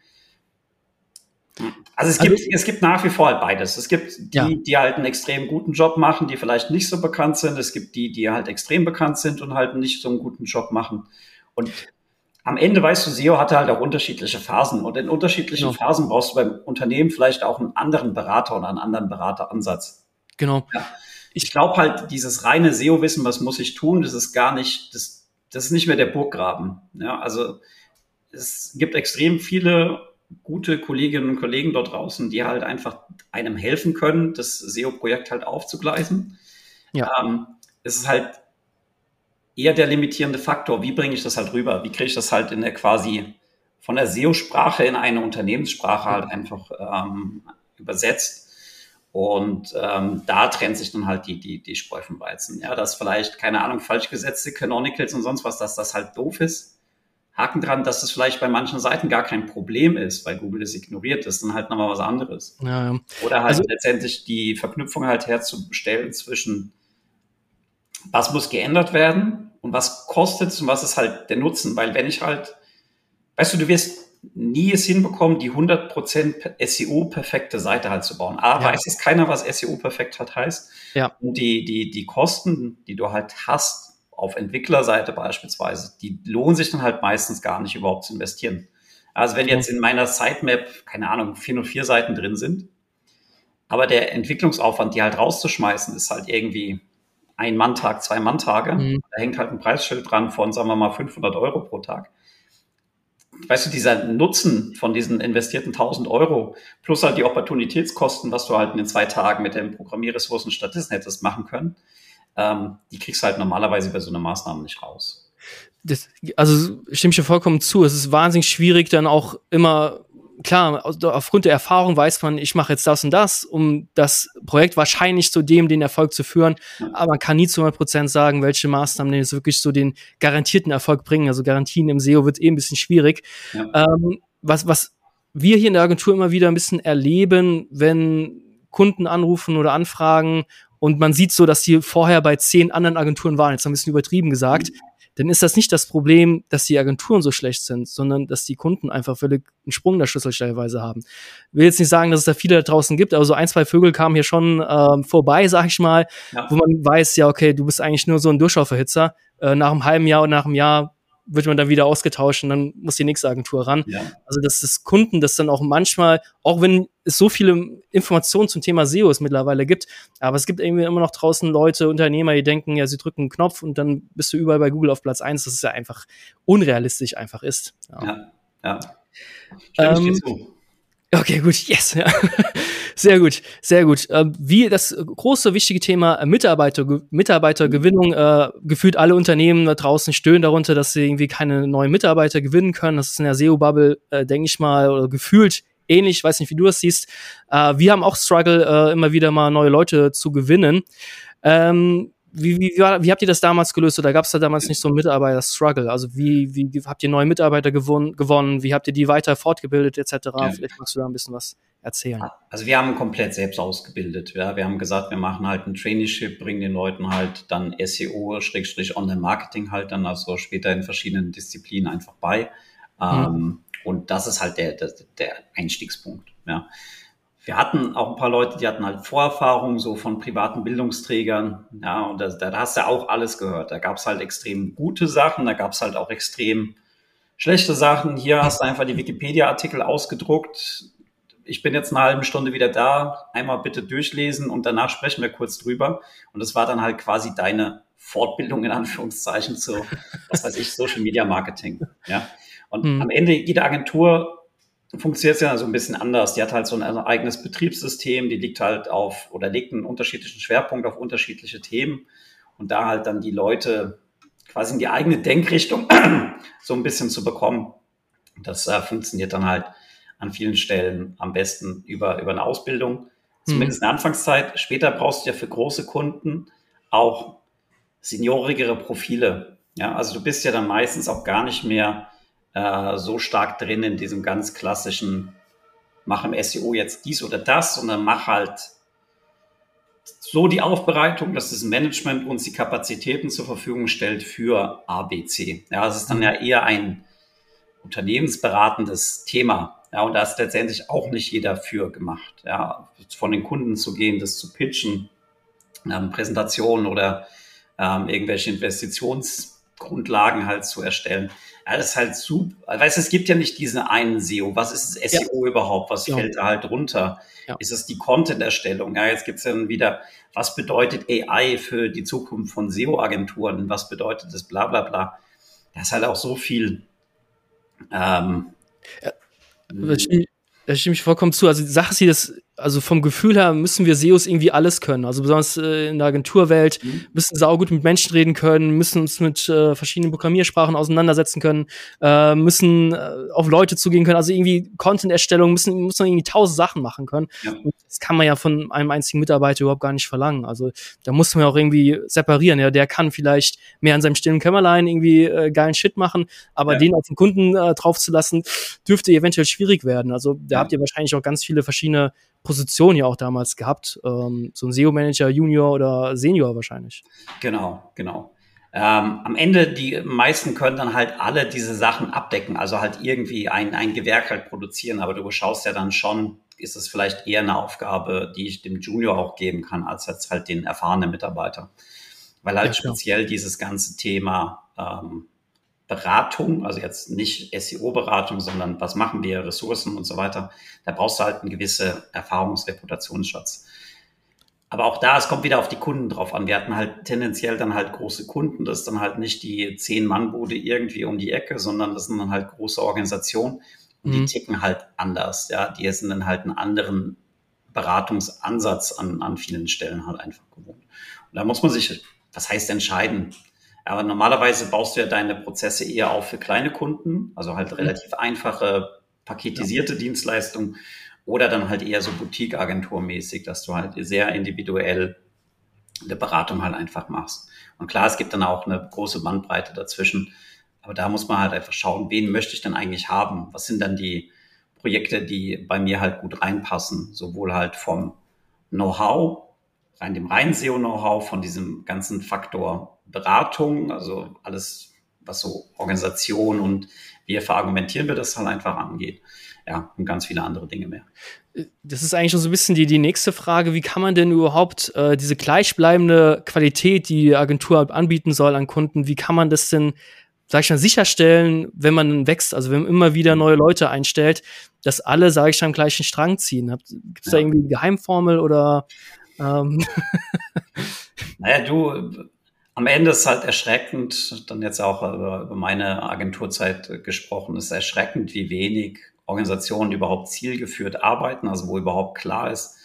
Also es gibt, also, es gibt nach wie vor halt beides. Es gibt die, ja. die halt einen extrem guten Job machen, die vielleicht nicht so bekannt sind. Es gibt die, die halt extrem bekannt sind und halt nicht so einen guten Job machen. Und am Ende weißt du, SEO hatte halt auch unterschiedliche Phasen und in unterschiedlichen genau. Phasen brauchst du beim Unternehmen vielleicht auch einen anderen Berater oder einen anderen Berateransatz. Genau. Ja. Ich glaube halt, dieses reine SEO-Wissen, was muss ich tun, das ist gar nicht, das, das ist nicht mehr der Burggraben. Ja, also es gibt extrem viele gute Kolleginnen und Kollegen dort draußen, die halt einfach einem helfen können, das SEO-Projekt halt aufzugleisen. Ja. Ähm, es ist halt eher der limitierende Faktor. Wie bringe ich das halt rüber? Wie kriege ich das halt in der quasi von der SEO-Sprache in eine Unternehmenssprache halt einfach ähm, übersetzt? Und ähm, da trennt sich dann halt die, die, die Spreu vom Weizen. Ja, dass vielleicht, keine Ahnung, falsch gesetzte Canonicals und sonst was, dass das halt doof ist. Haken dran, dass das vielleicht bei manchen Seiten gar kein Problem ist, weil Google das ignoriert, das ist dann halt nochmal was anderes. Ja, ja. Oder halt also, letztendlich die Verknüpfung halt herzustellen zwischen was muss geändert werden und was kostet es und was ist halt der Nutzen. Weil wenn ich halt, weißt du, du wirst nie es hinbekommen, die 100% SEO-perfekte Seite halt zu bauen. A, ja. weiß es keiner, was SEO-perfekt halt heißt. Ja. Und die, die, die Kosten, die du halt hast, auf Entwicklerseite beispielsweise, die lohnen sich dann halt meistens gar nicht überhaupt zu investieren. Also wenn jetzt in meiner Sitemap, keine Ahnung, 404 Seiten drin sind, aber der Entwicklungsaufwand, die halt rauszuschmeißen, ist halt irgendwie ein Manntag, zwei Manntage. Mhm. Da hängt halt ein Preisschild dran von, sagen wir mal, 500 Euro pro Tag. Weißt du, dieser Nutzen von diesen investierten 1000 Euro plus halt die Opportunitätskosten, was du halt in den zwei Tagen mit den Programmierressourcen stattdessen hättest machen können, ähm, die kriegst du halt normalerweise bei so einer Maßnahme nicht raus. Das, also stimme ich dir vollkommen zu. Es ist wahnsinnig schwierig, dann auch immer klar, aufgrund der Erfahrung weiß man, ich mache jetzt das und das, um das Projekt wahrscheinlich zu dem den Erfolg zu führen. Aber man kann nie zu 100 Prozent sagen, welche Maßnahmen denn jetzt wirklich so den garantierten Erfolg bringen. Also Garantien im SEO wird eh ein bisschen schwierig. Ja. Ähm, was, was wir hier in der Agentur immer wieder ein bisschen erleben, wenn Kunden anrufen oder anfragen und man sieht so, dass die vorher bei zehn anderen Agenturen waren, jetzt ein bisschen übertrieben gesagt. Dann ist das nicht das Problem, dass die Agenturen so schlecht sind, sondern dass die Kunden einfach völlig einen Sprung der Schlüssel stellweise haben. Ich will jetzt nicht sagen, dass es da viele da draußen gibt, aber so ein, zwei Vögel kamen hier schon ähm, vorbei, sag ich mal, ja. wo man weiß, ja, okay, du bist eigentlich nur so ein Durchschauverhitzer. Äh, nach einem halben Jahr und nach einem Jahr wird man dann wieder ausgetauscht und dann muss die nächste Agentur ran. Ja. Also dass das Kunden das dann auch manchmal, auch wenn es so viele Informationen zum Thema SEO es mittlerweile gibt, aber es gibt irgendwie immer noch draußen Leute, Unternehmer, die denken, ja, sie drücken einen Knopf und dann bist du überall bei Google auf Platz eins, dass es ja einfach unrealistisch einfach ist. Ja, ja. ja. Ähm, Okay, gut, yes. Ja. *laughs* Sehr gut, sehr gut. Ähm, wie das große, wichtige Thema äh, Mitarbeiter, Mitarbeitergewinnung, äh, gefühlt alle Unternehmen da draußen stöhnen darunter, dass sie irgendwie keine neuen Mitarbeiter gewinnen können. Das ist in der SEO-Bubble, äh, denke ich mal, oder gefühlt ähnlich, weiß nicht, wie du das siehst. Äh, wir haben auch Struggle, äh, immer wieder mal neue Leute zu gewinnen. Ähm, wie, wie, wie, wie habt ihr das damals gelöst? Oder gab es da damals nicht so einen Mitarbeiter-Struggle? Also wie, wie habt ihr neue Mitarbeiter gewonnen, gewonnen? Wie habt ihr die weiter fortgebildet etc.? Ja. Vielleicht magst du da ein bisschen was erzählen. Also wir haben komplett selbst ausgebildet. Ja. Wir haben gesagt, wir machen halt ein Traineeship, bringen den Leuten halt dann SEO, Schrägstrich Online-Marketing halt dann also später in verschiedenen Disziplinen einfach bei. Mhm. Ähm, und das ist halt der, der, der Einstiegspunkt. Ja. Wir hatten auch ein paar Leute, die hatten halt Vorerfahrungen so von privaten Bildungsträgern. Ja, und da, da hast du auch alles gehört. Da gab es halt extrem gute Sachen, da gab es halt auch extrem schlechte Sachen. Hier hast du einfach die Wikipedia-Artikel ausgedruckt. Ich bin jetzt eine halbe Stunde wieder da. Einmal bitte durchlesen und danach sprechen wir kurz drüber. Und das war dann halt quasi deine Fortbildung in Anführungszeichen zu, was weiß ich, Social Media Marketing. Ja. Und hm. am Ende jede Agentur funktioniert es ja so ein bisschen anders. Die hat halt so ein eigenes Betriebssystem, die liegt halt auf oder legt einen unterschiedlichen Schwerpunkt auf unterschiedliche Themen und da halt dann die Leute quasi in die eigene Denkrichtung *clears throat* so ein bisschen zu bekommen. Das äh, funktioniert dann halt an vielen Stellen am besten über, über eine Ausbildung, zumindest in der Anfangszeit. Später brauchst du ja für große Kunden auch seniorigere Profile. Ja, also du bist ja dann meistens auch gar nicht mehr äh, so stark drin in diesem ganz klassischen, mach im SEO jetzt dies oder das, sondern mach halt so die Aufbereitung, dass das Management uns die Kapazitäten zur Verfügung stellt für ABC. Ja, es ist dann ja eher ein unternehmensberatendes Thema. Ja, und da ist letztendlich auch nicht jeder für gemacht. Ja, von den Kunden zu gehen, das zu pitchen, ähm, Präsentationen oder ähm, irgendwelche Investitionsgrundlagen halt zu erstellen. Ja, das ist halt super. Weißt es gibt ja nicht diesen einen SEO. Was ist das SEO ja. überhaupt? Was ja. fällt da halt runter? Ja. Ist es die Content-Erstellung? Ja, jetzt gibt's dann wieder, was bedeutet AI für die Zukunft von SEO-Agenturen? Was bedeutet das? Bla bla bla. Da ist halt auch so viel. Ähm, da stimme ich vollkommen zu. Also die Sache ist hier, das also vom Gefühl her müssen wir SEOs irgendwie alles können. Also besonders äh, in der Agenturwelt mhm. müssen saugut mit Menschen reden können, müssen uns mit äh, verschiedenen Programmiersprachen auseinandersetzen können, äh, müssen äh, auf Leute zugehen können. Also irgendwie Content-Erstellung müssen muss man irgendwie tausend Sachen machen können. Ja. Und das kann man ja von einem einzigen Mitarbeiter überhaupt gar nicht verlangen. Also da muss man ja auch irgendwie separieren. Ja, der kann vielleicht mehr an seinem stillen Kämmerlein irgendwie äh, geilen Shit machen, aber ja. den auf den Kunden äh, draufzulassen, dürfte eventuell schwierig werden. Also da ja. habt ihr wahrscheinlich auch ganz viele verschiedene Position ja auch damals gehabt. Ähm, so ein SEO-Manager, Junior oder Senior wahrscheinlich. Genau, genau. Ähm, am Ende, die meisten können dann halt alle diese Sachen abdecken, also halt irgendwie ein, ein Gewerk halt produzieren, aber du schaust ja dann schon, ist es vielleicht eher eine Aufgabe, die ich dem Junior auch geben kann, als jetzt halt den erfahrenen Mitarbeiter. Weil halt ja, speziell dieses ganze Thema ähm, Beratung, also jetzt nicht SEO-Beratung, sondern was machen wir, Ressourcen und so weiter, da brauchst du halt einen gewissen Erfahrungsreputationsschatz. Aber auch da, es kommt wieder auf die Kunden drauf an. Wir hatten halt tendenziell dann halt große Kunden. Das ist dann halt nicht die Zehn-Mann-Bude irgendwie um die Ecke, sondern das sind dann halt große Organisationen und mhm. die ticken halt anders. Ja, die sind dann halt einen anderen Beratungsansatz an, an vielen Stellen halt einfach gewohnt. Und da muss man sich, was heißt entscheiden? Aber normalerweise baust du ja deine Prozesse eher auf für kleine Kunden, also halt mhm. relativ einfache paketisierte ja. Dienstleistungen oder dann halt eher so Boutique-Agentur-mäßig, dass du halt sehr individuell eine Beratung halt einfach machst. Und klar, es gibt dann auch eine große Bandbreite dazwischen. Aber da muss man halt einfach schauen, wen möchte ich denn eigentlich haben? Was sind dann die Projekte, die bei mir halt gut reinpassen? Sowohl halt vom Know-how, rein dem reinen SEO-Know-how, von diesem ganzen Faktor Beratung, also alles was so Organisation und wie verargumentieren wir das halt einfach angeht. Ja, und ganz viele andere Dinge mehr. Das ist eigentlich schon so ein bisschen die, die nächste Frage. Wie kann man denn überhaupt äh, diese gleichbleibende Qualität, die die Agentur anbieten soll an Kunden, wie kann man das denn sag ich mal, sicherstellen, wenn man wächst, also wenn man immer wieder neue Leute einstellt, dass alle, sage ich mal, am gleichen Strang ziehen. Gibt es da irgendwie eine Geheimformel oder? Ähm *laughs* naja, du, am Ende ist halt erschreckend, dann jetzt auch über, über meine Agenturzeit gesprochen, ist erschreckend, wie wenig Organisationen überhaupt zielgeführt arbeiten, also wo überhaupt klar ist,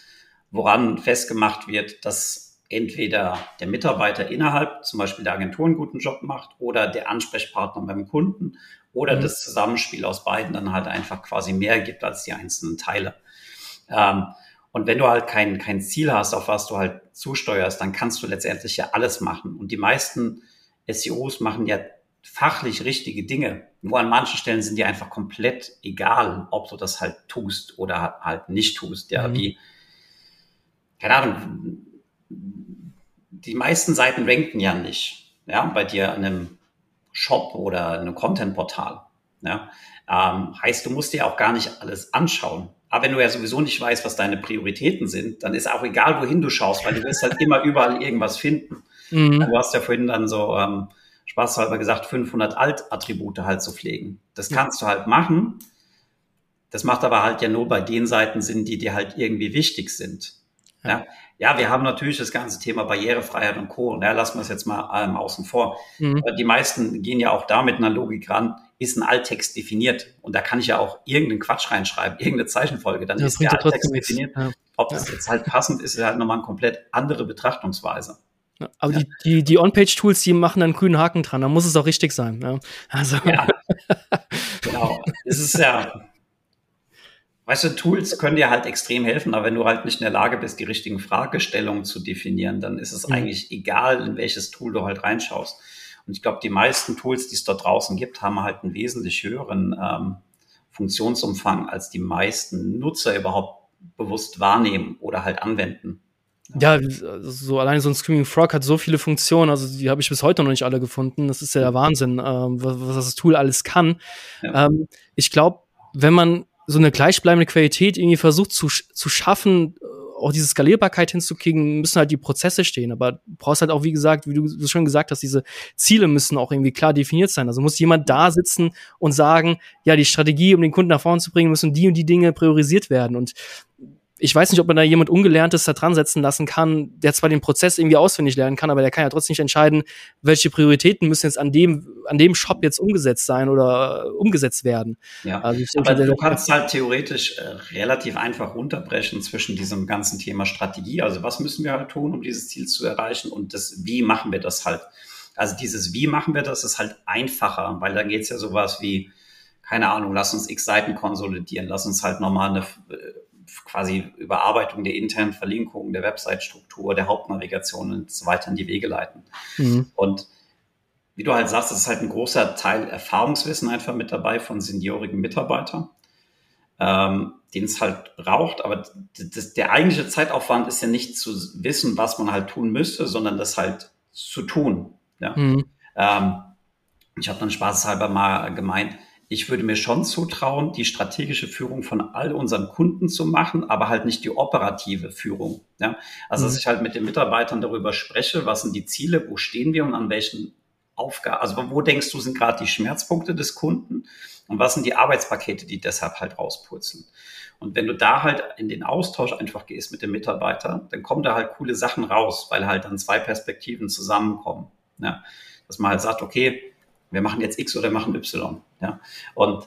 woran festgemacht wird, dass entweder der Mitarbeiter innerhalb zum Beispiel der Agentur einen guten Job macht oder der Ansprechpartner beim Kunden oder mhm. das Zusammenspiel aus beiden dann halt einfach quasi mehr gibt als die einzelnen Teile. Ähm, und wenn du halt kein, kein Ziel hast, auf was du halt zusteuerst, dann kannst du letztendlich ja alles machen. Und die meisten SEOs machen ja fachlich richtige Dinge. Nur an manchen Stellen sind die einfach komplett egal, ob du das halt tust oder halt nicht tust. Ja, mhm. wie, keine Ahnung, die meisten Seiten ranken ja nicht, ja, bei dir in einem Shop oder einem Content-Portal. Ja. Ähm, heißt, du musst dir auch gar nicht alles anschauen. Aber wenn du ja sowieso nicht weißt, was deine Prioritäten sind, dann ist auch egal, wohin du schaust, weil du wirst halt immer überall irgendwas finden. Mhm. Du hast ja vorhin dann so ähm, spaßhalber gesagt, 500 Alt-Attribute halt zu pflegen. Das kannst ja. du halt machen. Das macht aber halt ja nur bei den Seiten Sinn, die dir halt irgendwie wichtig sind. Ja. ja, wir haben natürlich das ganze Thema Barrierefreiheit und Co. Ja, lassen wir es jetzt mal ähm, außen vor. Mhm. Die meisten gehen ja auch da mit einer Logik ran, ist ein Alttext definiert. Und da kann ich ja auch irgendeinen Quatsch reinschreiben, irgendeine Zeichenfolge, dann das ist der Alttext definiert. Ja. Ob das ja. jetzt halt passend ist, ist halt nochmal eine komplett andere Betrachtungsweise. Ja, aber die, die, die On-Page-Tools, die machen einen grünen Haken dran, da muss es auch richtig sein. Ja. Also. ja. *laughs* genau. Es ist ja, Weißt du, Tools können dir halt extrem helfen, aber wenn du halt nicht in der Lage bist, die richtigen Fragestellungen zu definieren, dann ist es mhm. eigentlich egal, in welches Tool du halt reinschaust. Und ich glaube, die meisten Tools, die es dort draußen gibt, haben halt einen wesentlich höheren ähm, Funktionsumfang, als die meisten Nutzer überhaupt bewusst wahrnehmen oder halt anwenden. Ja, so allein so ein Screaming Frog hat so viele Funktionen, also die habe ich bis heute noch nicht alle gefunden. Das ist ja der Wahnsinn, ähm, was, was, das Tool alles kann. Ja. Ähm, ich glaube, wenn man so eine gleichbleibende Qualität irgendwie versucht zu, zu schaffen, äh, auch diese Skalierbarkeit hinzukriegen, müssen halt die Prozesse stehen. Aber du brauchst halt auch, wie gesagt, wie du schon gesagt hast, diese Ziele müssen auch irgendwie klar definiert sein. Also muss jemand da sitzen und sagen, ja, die Strategie, um den Kunden nach vorne zu bringen, müssen die und die Dinge priorisiert werden. Und ich weiß nicht, ob man da jemand Ungelerntes da dran setzen lassen kann, der zwar den Prozess irgendwie auswendig lernen kann, aber der kann ja trotzdem nicht entscheiden, welche Prioritäten müssen jetzt an dem, an dem Shop jetzt umgesetzt sein oder äh, umgesetzt werden. Ja, also aber du kannst halt theoretisch äh, relativ einfach runterbrechen zwischen diesem ganzen Thema Strategie, also was müssen wir halt tun, um dieses Ziel zu erreichen und das, wie machen wir das halt. Also dieses Wie machen wir das ist halt einfacher, weil da geht es ja sowas wie, keine Ahnung, lass uns x Seiten konsolidieren, lass uns halt nochmal eine äh, quasi Überarbeitung der internen Verlinkung, der Website-Struktur, der Hauptnavigation und so weiter in die Wege leiten. Mhm. Und wie du halt sagst, es ist halt ein großer Teil Erfahrungswissen einfach mit dabei von seniorigen Mitarbeitern, ähm, den es halt braucht. Aber das, der eigentliche Zeitaufwand ist ja nicht zu wissen, was man halt tun müsste, sondern das halt zu tun. Ja? Mhm. Ähm, ich habe dann spaßhalber mal gemeint, ich würde mir schon zutrauen, die strategische Führung von all unseren Kunden zu machen, aber halt nicht die operative Führung. Ja? Also, dass mhm. ich halt mit den Mitarbeitern darüber spreche, was sind die Ziele, wo stehen wir und an welchen Aufgaben, also wo denkst du, sind gerade die Schmerzpunkte des Kunden und was sind die Arbeitspakete, die deshalb halt rauspurzeln. Und wenn du da halt in den Austausch einfach gehst mit dem Mitarbeiter, dann kommen da halt coole Sachen raus, weil halt dann zwei Perspektiven zusammenkommen. Ja? Dass man halt sagt, okay, wir machen jetzt X oder wir machen Y. Ja? Und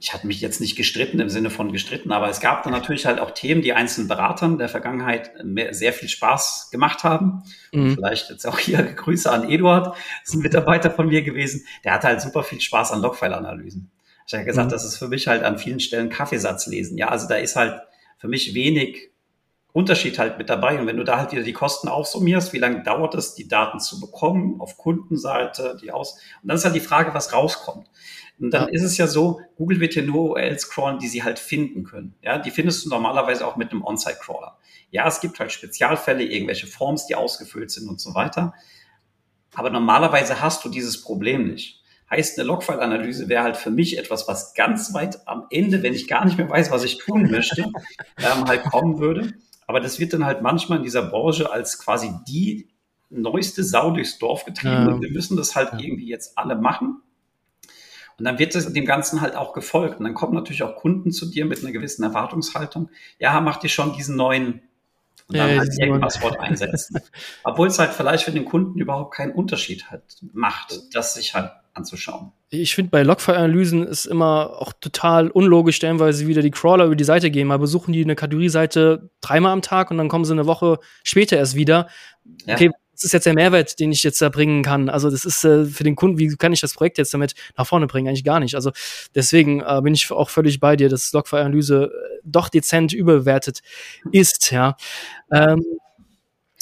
ich hatte mich jetzt nicht gestritten im Sinne von gestritten, aber es gab dann natürlich halt auch Themen, die einzelnen Beratern der Vergangenheit sehr viel Spaß gemacht haben. Mhm. vielleicht jetzt auch hier *laughs* Grüße an Eduard, das ist ein Mitarbeiter von mir gewesen. Der hatte halt super viel Spaß an Logfile-Analysen. Ich habe gesagt, mhm. das ist für mich halt an vielen Stellen Kaffeesatz lesen. Ja, also da ist halt für mich wenig Unterschied halt mit dabei. Und wenn du da halt wieder die Kosten aufsummierst, wie lange dauert es, die Daten zu bekommen auf Kundenseite, die aus, und dann ist halt die Frage, was rauskommt. Und dann ja. ist es ja so, Google wird hier nur URLs crawlen, die sie halt finden können. Ja, die findest du normalerweise auch mit einem On-Site-Crawler. Ja, es gibt halt Spezialfälle, irgendwelche Forms, die ausgefüllt sind und so weiter. Aber normalerweise hast du dieses Problem nicht. Heißt, eine Logfile-Analyse wäre halt für mich etwas, was ganz weit am Ende, wenn ich gar nicht mehr weiß, was ich tun möchte, *laughs* ähm, halt kommen würde. Aber das wird dann halt manchmal in dieser Branche als quasi die neueste Sau durchs Dorf getrieben. Und wir müssen das halt irgendwie jetzt alle machen. Und dann wird das dem Ganzen halt auch gefolgt. Und dann kommen natürlich auch Kunden zu dir mit einer gewissen Erwartungshaltung. Ja, mach dir schon diesen neuen und dann ja, halt ihr Passwort einsetzen. *laughs* Obwohl es halt vielleicht für den Kunden überhaupt keinen Unterschied halt macht, das sich halt anzuschauen. Ich finde, bei Logfile-Analysen ist immer auch total unlogisch, stellenweise wieder die Crawler über die Seite gehen. Mal besuchen die eine Kategorieseite dreimal am Tag und dann kommen sie eine Woche später erst wieder. Ja. Okay, das ist jetzt der Mehrwert, den ich jetzt da bringen kann. Also das ist äh, für den Kunden, wie kann ich das Projekt jetzt damit nach vorne bringen? Eigentlich gar nicht. Also deswegen äh, bin ich auch völlig bei dir, dass Logfile-Analyse äh, doch dezent überbewertet ist. Ja. Ähm,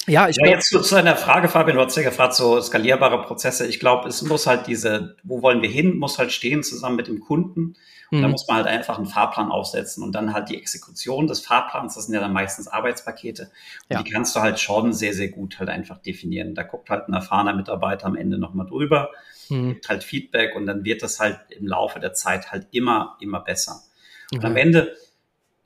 ja, ich ja, jetzt zu, zu einer Frage, Fabian, du hast ja gefragt, so skalierbare Prozesse. Ich glaube, es muss halt diese, wo wollen wir hin, muss halt stehen zusammen mit dem Kunden. Und mhm. da muss man halt einfach einen Fahrplan aufsetzen und dann halt die Exekution des Fahrplans, das sind ja dann meistens Arbeitspakete. Und ja. die kannst du halt schon sehr, sehr gut halt einfach definieren. Da guckt halt ein erfahrener Mitarbeiter am Ende nochmal drüber, mhm. gibt halt Feedback und dann wird das halt im Laufe der Zeit halt immer, immer besser. Und am Ende,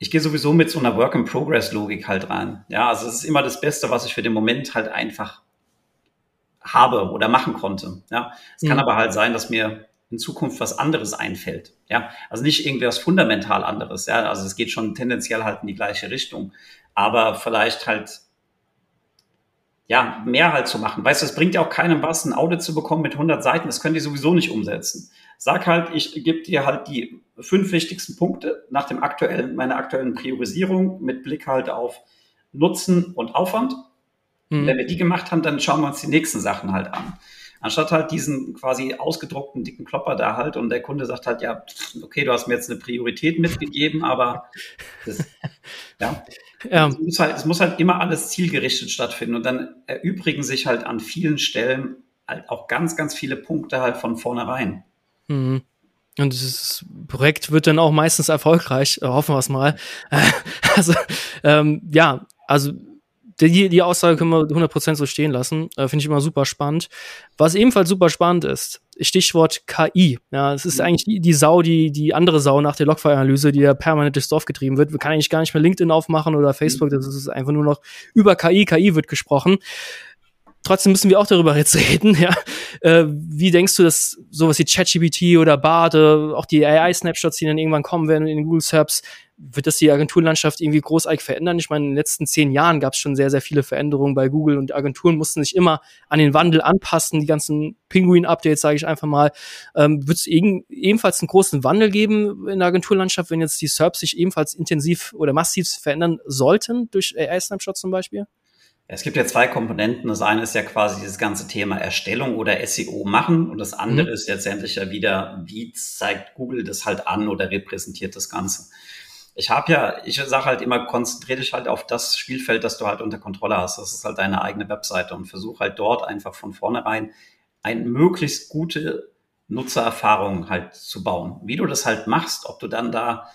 ich gehe sowieso mit so einer Work-in-Progress-Logik halt rein. Ja, also es ist immer das Beste, was ich für den Moment halt einfach habe oder machen konnte. Ja, es mhm. kann aber halt sein, dass mir in Zukunft was anderes einfällt. Ja, also nicht irgendwie was fundamental anderes. Ja, also es geht schon tendenziell halt in die gleiche Richtung, aber vielleicht halt ja, mehr halt zu machen. Weißt du, es bringt ja auch keinem was, ein Audit zu bekommen mit 100 Seiten. Das können die sowieso nicht umsetzen. Sag halt, ich gebe dir halt die fünf wichtigsten Punkte nach dem aktuellen, meiner aktuellen Priorisierung mit Blick halt auf Nutzen und Aufwand. Mhm. Wenn wir die gemacht haben, dann schauen wir uns die nächsten Sachen halt an. Anstatt halt diesen quasi ausgedruckten dicken Klopper da halt und der Kunde sagt halt, ja, okay, du hast mir jetzt eine Priorität mitgegeben, aber das, ja, *laughs* ja. Es, muss halt, es muss halt immer alles zielgerichtet stattfinden und dann erübrigen sich halt an vielen Stellen halt auch ganz, ganz viele Punkte halt von vornherein. Mhm. Und dieses Projekt wird dann auch meistens erfolgreich, äh, hoffen wir es mal. *laughs* also, ähm, ja, also die, die Aussage können wir 100% so stehen lassen. Äh, Finde ich immer super spannend. Was ebenfalls super spannend ist, Stichwort KI. Ja, es ist mhm. eigentlich die, die Sau, die, die andere Sau nach der Logfile-Analyse, die ja permanent durchs Dorf getrieben wird. Wir können eigentlich gar nicht mehr LinkedIn aufmachen oder Facebook. Mhm. Das ist einfach nur noch über KI. KI wird gesprochen. Trotzdem müssen wir auch darüber jetzt *laughs* reden, ja. Äh, wie denkst du, dass sowas wie ChatGPT oder Bard, äh, auch die AI-Snapshots, die dann irgendwann kommen werden in den Google Search, wird das die Agenturlandschaft irgendwie großartig verändern? Ich meine, in den letzten zehn Jahren gab es schon sehr, sehr viele Veränderungen bei Google und Agenturen mussten sich immer an den Wandel anpassen, die ganzen Penguin-Updates, sage ich einfach mal. Ähm, wird es ebenfalls einen großen Wandel geben in der Agenturlandschaft, wenn jetzt die SERPs sich ebenfalls intensiv oder massiv verändern sollten durch AI-Snapshots zum Beispiel? Es gibt ja zwei Komponenten. Das eine ist ja quasi dieses ganze Thema Erstellung oder SEO machen und das andere mhm. ist letztendlich ja wieder, wie zeigt Google das halt an oder repräsentiert das Ganze. Ich habe ja, ich sage halt immer, konzentriere dich halt auf das Spielfeld, das du halt unter Kontrolle hast. Das ist halt deine eigene Webseite und versuche halt dort einfach von vornherein eine möglichst gute Nutzererfahrung halt zu bauen. Wie du das halt machst, ob du dann da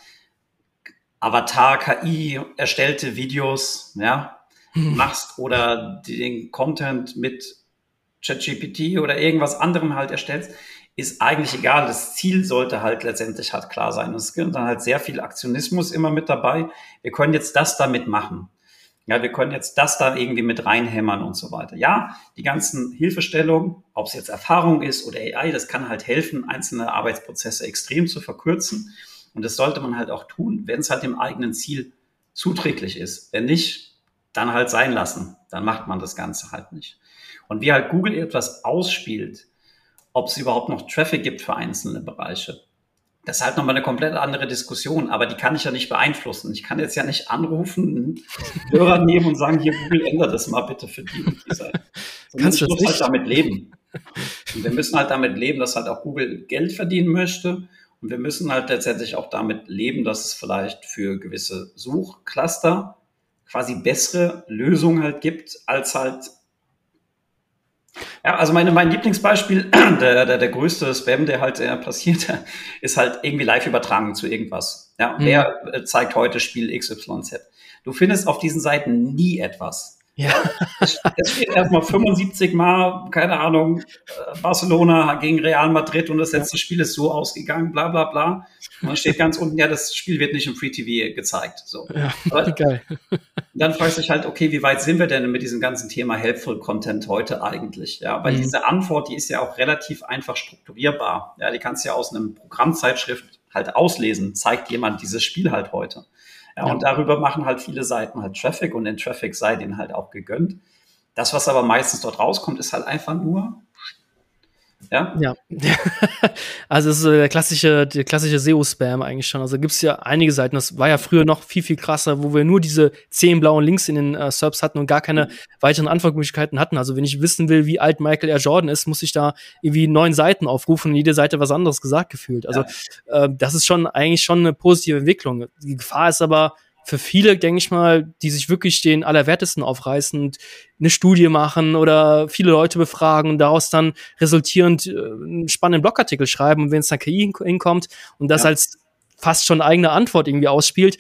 Avatar, KI, erstellte Videos, ja, *laughs* machst oder den Content mit ChatGPT oder irgendwas anderem halt erstellst, ist eigentlich egal. Das Ziel sollte halt letztendlich halt klar sein. Es gibt dann halt sehr viel Aktionismus immer mit dabei. Wir können jetzt das damit machen. Ja, wir können jetzt das da irgendwie mit reinhämmern und so weiter. Ja, die ganzen Hilfestellungen, ob es jetzt Erfahrung ist oder AI, das kann halt helfen, einzelne Arbeitsprozesse extrem zu verkürzen. Und das sollte man halt auch tun, wenn es halt dem eigenen Ziel zuträglich ist. Wenn nicht, dann halt sein lassen. Dann macht man das Ganze halt nicht. Und wie halt Google etwas ausspielt, ob es überhaupt noch Traffic gibt für einzelne Bereiche, das ist halt nochmal eine komplett andere Diskussion, aber die kann ich ja nicht beeinflussen. Ich kann jetzt ja nicht anrufen, einen *laughs* Hörer nehmen und sagen, hier Google, ändert das mal bitte für die und die Seite. *laughs* Kannst muss halt damit leben. Und wir müssen halt damit leben, dass halt auch Google Geld verdienen möchte. Und wir müssen halt letztendlich auch damit leben, dass es vielleicht für gewisse Suchcluster quasi bessere Lösungen halt gibt, als halt ja, also meine, mein Lieblingsbeispiel, *clears throat* der, der, der größte Spam, der halt äh, passiert, *laughs* ist halt irgendwie live übertragen zu irgendwas. Ja, mhm. wer äh, zeigt heute Spiel XYZ? Du findest auf diesen Seiten nie etwas, Ja. Es, steht erstmal 75 Mal, keine Ahnung, äh, Barcelona gegen Real Madrid und das letzte Spiel ist so ausgegangen, bla bla bla. Und dann steht ganz unten, ja, das Spiel wird nicht im Free TV gezeigt. So. Ja, Aber *laughs* geil. Dann fragst du dich halt, okay, wie weit sind wir denn mit diesem ganzen Thema Helpful Content heute eigentlich? Ja, weil mhm. diese Antwort, die ist ja auch relativ einfach strukturierbar. Ja, die kannst du ja aus einem Programmzeitschrift halt auslesen. Zeigt jemand dieses Spiel halt heute? Ja, und darüber machen halt viele Seiten halt Traffic und den Traffic sei denen halt auch gegönnt. Das, was aber meistens dort rauskommt, ist halt einfach nur ja. Ja. *laughs* also es ist der klassische, der klassische SEO-Spam eigentlich schon. Also gibt es ja einige Seiten, das war ja früher noch viel, viel krasser, wo wir nur diese zehn blauen Links in den äh, SERPs hatten und gar keine weiteren Antwortmöglichkeiten hatten. Also wenn ich wissen will, wie alt Michael R. Jordan ist, muss ich da irgendwie neun Seiten aufrufen und jede Seite was anderes gesagt gefühlt. Also ja. äh, das ist schon eigentlich schon eine positive Entwicklung. Die Gefahr ist aber, für viele, denke ich mal, die sich wirklich den Allerwertesten aufreißen und eine Studie machen oder viele Leute befragen und daraus dann resultierend äh, einen spannenden Blogartikel schreiben und wenn es dann KI hinkommt und das ja. als fast schon eigene Antwort irgendwie ausspielt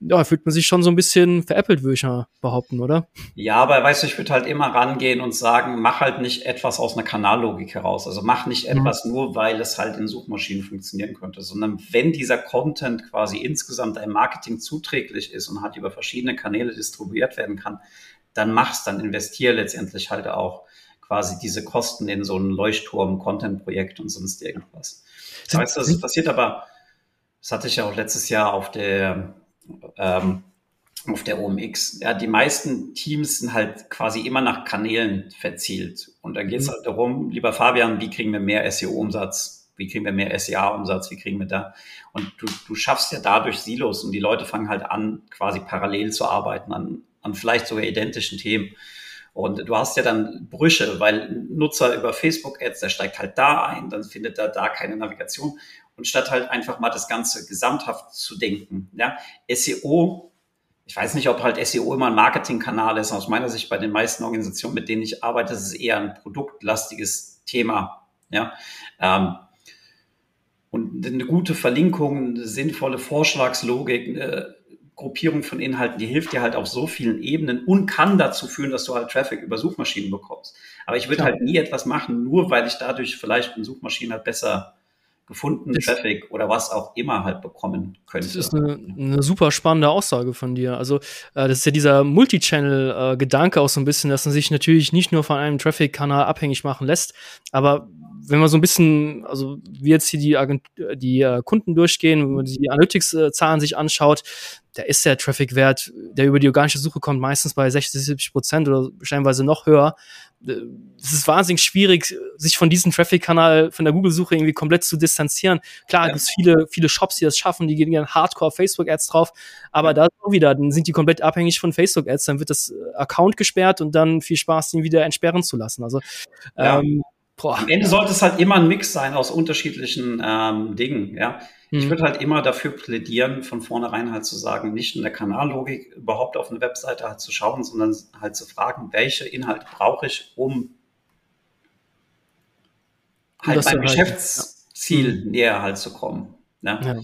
ja, fühlt man sich schon so ein bisschen veräppelt, würde ich mal behaupten, oder? Ja, aber weißt du, ich würde halt immer rangehen und sagen, mach halt nicht etwas aus einer Kanallogik heraus. Also mach nicht mhm. etwas nur, weil es halt in Suchmaschinen funktionieren könnte, sondern wenn dieser Content quasi insgesamt deinem Marketing zuträglich ist und halt über verschiedene Kanäle distribuiert werden kann, dann mach's, dann investier letztendlich halt auch quasi diese Kosten in so ein Leuchtturm-Content-Projekt und sonst irgendwas. Weißt du, das passiert aber, das hatte ich ja auch letztes Jahr auf der ähm, auf der OMX. Ja, die meisten Teams sind halt quasi immer nach Kanälen verzielt. Und da geht es mhm. halt darum, lieber Fabian, wie kriegen wir mehr SEO-Umsatz? Wie kriegen wir mehr SEA-Umsatz? Wie kriegen wir da? Und du, du schaffst ja dadurch Silos und die Leute fangen halt an, quasi parallel zu arbeiten an, an vielleicht sogar identischen Themen. Und du hast ja dann Brüche, weil Nutzer über Facebook-Ads, der steigt halt da ein, dann findet er da keine Navigation und statt halt einfach mal das Ganze gesamthaft zu denken. Ja, SEO, ich weiß nicht, ob halt SEO immer ein Marketingkanal ist. Aus meiner Sicht bei den meisten Organisationen, mit denen ich arbeite, ist es eher ein produktlastiges Thema. Ja, ähm, und eine gute Verlinkung, eine sinnvolle Vorschlagslogik, eine Gruppierung von Inhalten, die hilft dir halt auf so vielen Ebenen und kann dazu führen, dass du halt Traffic über Suchmaschinen bekommst. Aber ich würde halt nie etwas machen, nur weil ich dadurch vielleicht in Suchmaschinen halt besser gefunden, das, Traffic oder was auch immer halt bekommen könnte. Das ist eine, eine super spannende Aussage von dir. Also äh, das ist ja dieser Multichannel-Gedanke äh, auch so ein bisschen, dass man sich natürlich nicht nur von einem Traffic-Kanal abhängig machen lässt, aber wenn man so ein bisschen, also wie jetzt hier die, Agent die äh, Kunden durchgehen, wenn man die Analytics-Zahlen sich anschaut, da ist der Traffic-Wert, der über die organische Suche kommt, meistens bei 60, 70 Prozent oder scheinweise noch höher. Es ist wahnsinnig schwierig, sich von diesem Traffic-Kanal, von der Google-Suche irgendwie komplett zu distanzieren. Klar, ja. gibt es viele, viele Shops, die das schaffen, die gehen Hardcore Facebook-Ads drauf, aber ja. da auch wieder, dann sind die komplett abhängig von Facebook-Ads, dann wird das Account gesperrt und dann viel Spaß, den wieder entsperren zu lassen. Also ja. ähm, Boah. Am Ende sollte es halt immer ein Mix sein aus unterschiedlichen ähm, Dingen, ja. Mhm. Ich würde halt immer dafür plädieren, von vornherein halt zu sagen, nicht in der Kanallogik überhaupt auf eine Webseite halt zu schauen, sondern halt zu fragen, welche Inhalte brauche ich, um halt mein Geschäftsziel ja. Mhm. näher halt zu kommen. Ja? ja?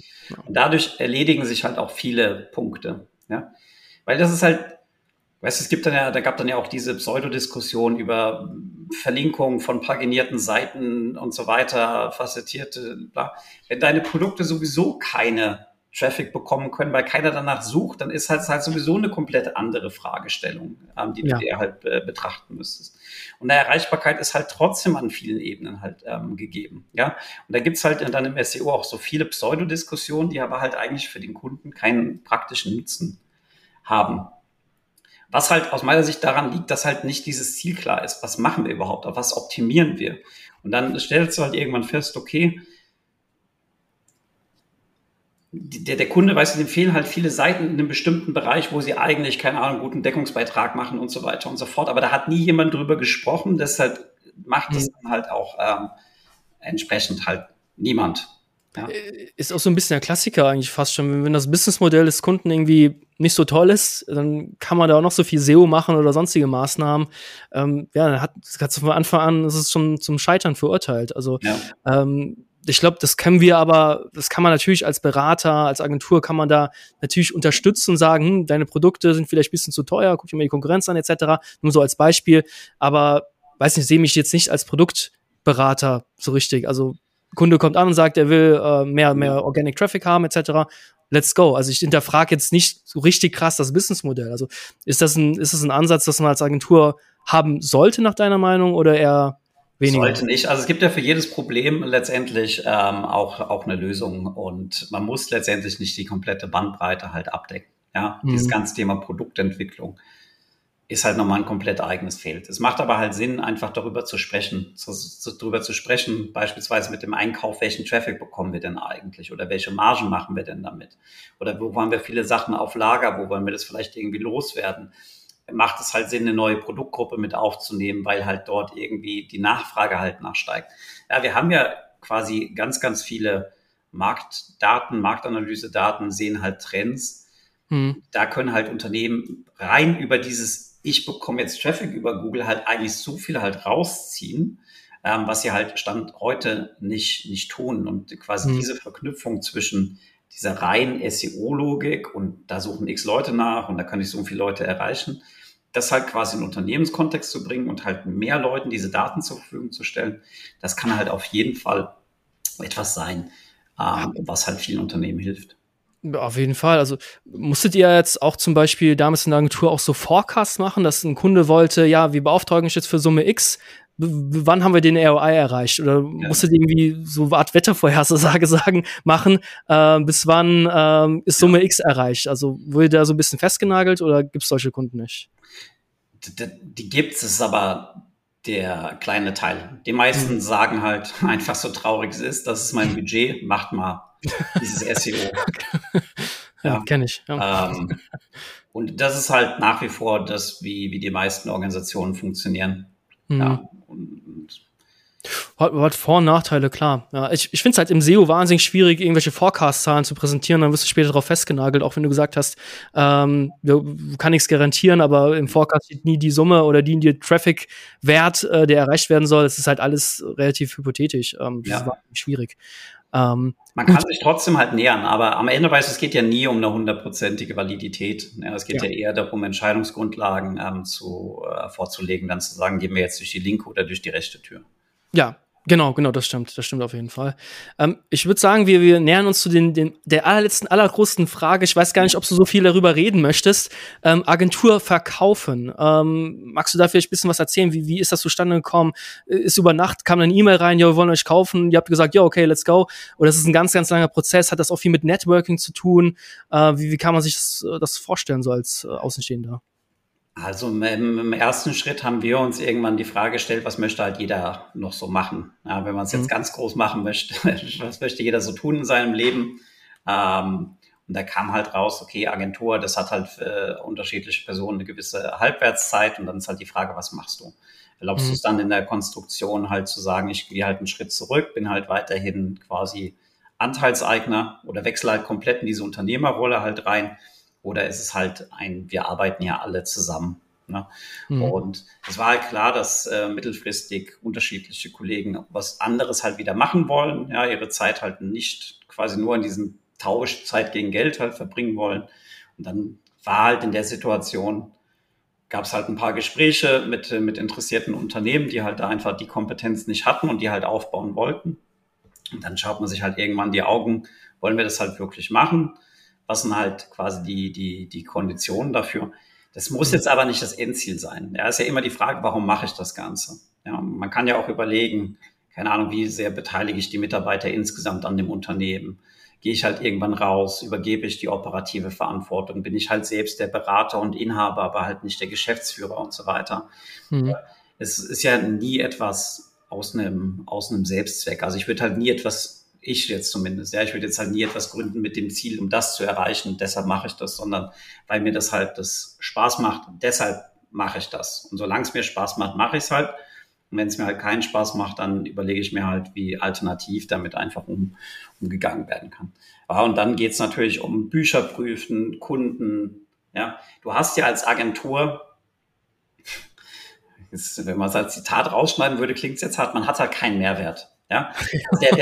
Und dadurch erledigen sich halt auch viele Punkte. Ja? Weil das ist halt Weißt du, es gibt dann ja, da gab dann ja auch diese Pseudodiskussion über Verlinkungen von paginierten Seiten und so weiter, facettierte, bla. Wenn deine Produkte sowieso keine Traffic bekommen können, weil keiner danach sucht, dann ist halt, halt sowieso eine komplett andere Fragestellung, ähm, die ja. du dir halt äh, betrachten müsstest. Und eine Erreichbarkeit ist halt trotzdem an vielen Ebenen halt ähm, gegeben. Ja, und da gibt's halt dann im SEO auch so viele Pseudodiskussionen, die aber halt eigentlich für den Kunden keinen praktischen Nutzen haben. Was halt aus meiner Sicht daran liegt, dass halt nicht dieses Ziel klar ist. Was machen wir überhaupt? Auf was optimieren wir? Und dann stellst du halt irgendwann fest, okay, der, der Kunde, weißt du, dem fehlen halt viele Seiten in einem bestimmten Bereich, wo sie eigentlich, keine Ahnung, guten Deckungsbeitrag machen und so weiter und so fort. Aber da hat nie jemand drüber gesprochen, deshalb macht es mhm. dann halt auch ähm, entsprechend halt niemand. Ja. Äh, ist auch so ein bisschen der Klassiker eigentlich fast schon. Wenn das Businessmodell des Kunden irgendwie nicht so toll ist, dann kann man da auch noch so viel SEO machen oder sonstige Maßnahmen. Ähm, ja, dann hat, hat von Anfang an ist es schon zum Scheitern verurteilt. Also ja. ähm, ich glaube, das können wir aber, das kann man natürlich als Berater, als Agentur kann man da natürlich unterstützen und sagen, hm, deine Produkte sind vielleicht ein bisschen zu teuer, guck dir mal die Konkurrenz an, etc. Nur so als Beispiel. Aber weiß nicht, sehe mich jetzt nicht als Produktberater so richtig. Also Kunde kommt an und sagt, er will äh, mehr, mehr Organic Traffic haben, etc. Let's go. Also ich hinterfrage jetzt nicht so richtig krass das Businessmodell. Also ist das ein, ist das ein Ansatz, das man als Agentur haben sollte, nach deiner Meinung, oder eher weniger? Sollte nicht. Also es gibt ja für jedes Problem letztendlich ähm, auch, auch eine Lösung und man muss letztendlich nicht die komplette Bandbreite halt abdecken. Ja, mhm. dieses ganze Thema Produktentwicklung ist halt nochmal ein komplett eigenes Feld. Es macht aber halt Sinn, einfach darüber zu sprechen, zu, zu, darüber zu sprechen, beispielsweise mit dem Einkauf, welchen Traffic bekommen wir denn eigentlich oder welche Margen machen wir denn damit? Oder wo haben wir viele Sachen auf Lager, wo wollen wir das vielleicht irgendwie loswerden? Macht es halt Sinn, eine neue Produktgruppe mit aufzunehmen, weil halt dort irgendwie die Nachfrage halt nachsteigt. Ja, wir haben ja quasi ganz, ganz viele Marktdaten, Marktanalyse-Daten, sehen halt Trends. Hm. Da können halt Unternehmen rein über dieses ich bekomme jetzt Traffic über Google halt eigentlich so viel halt rausziehen, ähm, was sie halt Stand heute nicht, nicht tun. Und quasi mhm. diese Verknüpfung zwischen dieser reinen SEO-Logik und da suchen x Leute nach und da kann ich so viele Leute erreichen, das halt quasi in Unternehmenskontext zu bringen und halt mehr Leuten diese Daten zur Verfügung zu stellen, das kann halt auf jeden Fall etwas sein, ähm, was halt vielen Unternehmen hilft. Auf jeden Fall. Also musstet ihr jetzt auch zum Beispiel damals in der Agentur auch so Forecasts machen, dass ein Kunde wollte, ja, wir beauftragen euch jetzt für Summe X. wann haben wir den ROI erreicht? Oder ja. musstet ihr irgendwie so eine Art Wettervorhersage *laughs* sagen, machen, äh, bis wann äh, ist Summe ja. X erreicht? Also wurde da so ein bisschen festgenagelt oder gibt es solche Kunden nicht? Die, die gibt es, ist aber der kleine Teil. Die meisten mhm. sagen halt *laughs* einfach so traurig es ist, das ist mein Budget, macht mal dieses SEO. *laughs* ja, kenne ich. Ja. Ähm, und das ist halt nach wie vor das, wie, wie die meisten Organisationen funktionieren. Mhm. Ja, und, hat, hat Vor- und Nachteile, klar. Ja, ich ich finde es halt im SEO wahnsinnig schwierig, irgendwelche Forecast-Zahlen zu präsentieren. Dann wirst du später darauf festgenagelt, auch wenn du gesagt hast, ähm, kann nichts garantieren, aber im Forecast steht nie die Summe oder die, die Traffic-Wert, äh, der erreicht werden soll. Es ist halt alles relativ hypothetisch. Ähm, das ja. ist schwierig. Ähm, Man kann sich trotzdem halt nähern, aber am Ende weiß es geht ja nie um eine hundertprozentige Validität. Ja, es geht ja. ja eher darum, Entscheidungsgrundlagen ähm, zu, äh, vorzulegen, dann zu sagen, gehen wir jetzt durch die linke oder durch die rechte Tür. Ja, Genau, genau, das stimmt, das stimmt auf jeden Fall. Ähm, ich würde sagen, wir, wir nähern uns zu den, den, der allerletzten, allergrößten Frage. Ich weiß gar nicht, ob du so viel darüber reden möchtest. Ähm, Agentur verkaufen. Ähm, magst du da vielleicht ein bisschen was erzählen? Wie, wie ist das zustande gekommen? Ist über Nacht, kam eine E-Mail rein, ja, wir wollen euch kaufen. Ihr habt gesagt, ja, okay, let's go. Oder ist es ein ganz, ganz langer Prozess? Hat das auch viel mit Networking zu tun? Äh, wie, wie kann man sich das, das vorstellen, so als äh, Außenstehender? Also im, ersten Schritt haben wir uns irgendwann die Frage gestellt, was möchte halt jeder noch so machen? Ja, wenn man es jetzt mhm. ganz groß machen möchte, *laughs* was möchte jeder so tun in seinem Leben? Ähm, und da kam halt raus, okay, Agentur, das hat halt für unterschiedliche Personen eine gewisse Halbwertszeit und dann ist halt die Frage, was machst du? Erlaubst mhm. du es dann in der Konstruktion halt zu sagen, ich gehe halt einen Schritt zurück, bin halt weiterhin quasi Anteilseigner oder wechsle halt komplett in diese Unternehmerrolle halt rein oder ist es halt ein, wir arbeiten ja alle zusammen. Ne? Mhm. Und es war halt klar, dass äh, mittelfristig unterschiedliche Kollegen was anderes halt wieder machen wollen, ja, ihre Zeit halt nicht quasi nur in diesem Tausch Zeit gegen Geld halt verbringen wollen. Und dann war halt in der Situation, gab es halt ein paar Gespräche mit, mit interessierten Unternehmen, die halt da einfach die Kompetenz nicht hatten und die halt aufbauen wollten. Und dann schaut man sich halt irgendwann die Augen, wollen wir das halt wirklich machen? Was sind halt quasi die, die, die Konditionen dafür. Das muss jetzt aber nicht das Endziel sein. Ja, ist ja immer die Frage, warum mache ich das Ganze? Ja, man kann ja auch überlegen, keine Ahnung, wie sehr beteilige ich die Mitarbeiter insgesamt an dem Unternehmen? Gehe ich halt irgendwann raus, übergebe ich die operative Verantwortung, bin ich halt selbst der Berater und Inhaber, aber halt nicht der Geschäftsführer und so weiter. Mhm. Es ist ja nie etwas aus einem, aus einem Selbstzweck. Also ich würde halt nie etwas ich jetzt zumindest. Ja, ich würde jetzt halt nie etwas gründen mit dem Ziel, um das zu erreichen. Deshalb mache ich das, sondern weil mir das halt das Spaß macht. Deshalb mache ich das. Und solange es mir Spaß macht, mache ich es halt. Und wenn es mir halt keinen Spaß macht, dann überlege ich mir halt, wie alternativ damit einfach um, umgegangen werden kann. Ja, und dann geht es natürlich um Bücher prüfen, Kunden. Ja, du hast ja als Agentur *laughs* Jetzt, wenn man es als Zitat rausschneiden würde, klingt es jetzt hart, man hat halt keinen Mehrwert. Ja, der,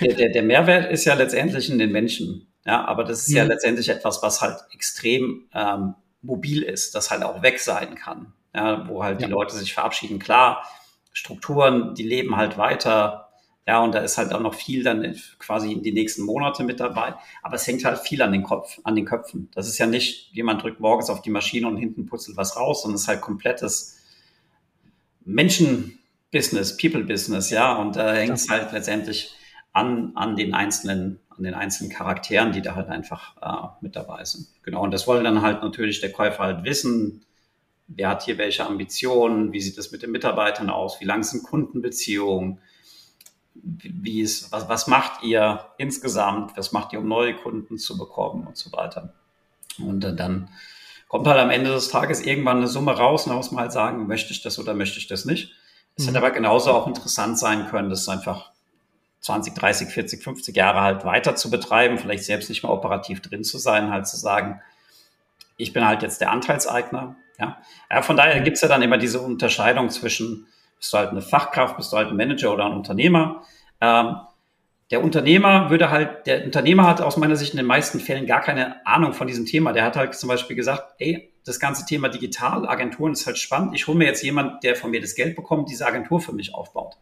der, der, der Mehrwert ist ja letztendlich in den Menschen. Ja, aber das ist mhm. ja letztendlich etwas, was halt extrem ähm, mobil ist, das halt auch weg sein kann. Ja, wo halt ja. die Leute sich verabschieden. Klar, Strukturen, die leben halt weiter. Ja, und da ist halt auch noch viel dann quasi in die nächsten Monate mit dabei. Aber es hängt halt viel an den Kopf, an den Köpfen. Das ist ja nicht, jemand drückt morgens auf die Maschine und hinten putzelt was raus, sondern es ist halt komplettes Menschen-Business, People-Business, ja. Und da hängt es halt letztendlich an, an den einzelnen, an den einzelnen Charakteren, die da halt einfach äh, mit dabei sind. Genau. Und das wollen dann halt natürlich der Käufer halt wissen. Wer hat hier welche Ambitionen? Wie sieht es mit den Mitarbeitern aus? Wie lang sind Kundenbeziehungen? wie ist, was, was macht ihr insgesamt, was macht ihr, um neue Kunden zu bekommen und so weiter. Und äh, dann kommt halt am Ende des Tages irgendwann eine Summe raus und da muss man halt sagen, möchte ich das oder möchte ich das nicht. Es mhm. hätte aber genauso auch interessant sein können, das einfach 20, 30, 40, 50 Jahre halt weiter zu betreiben, vielleicht selbst nicht mehr operativ drin zu sein, halt zu sagen, ich bin halt jetzt der Anteilseigner. Ja, ja von daher gibt's ja dann immer diese Unterscheidung zwischen bist du halt eine Fachkraft, bist du halt ein Manager oder ein Unternehmer. Ähm, der Unternehmer würde halt, der Unternehmer hat aus meiner Sicht in den meisten Fällen gar keine Ahnung von diesem Thema. Der hat halt zum Beispiel gesagt, ey, das ganze Thema Digitalagenturen ist halt spannend. Ich hole mir jetzt jemand, der von mir das Geld bekommt, diese Agentur für mich aufbaut.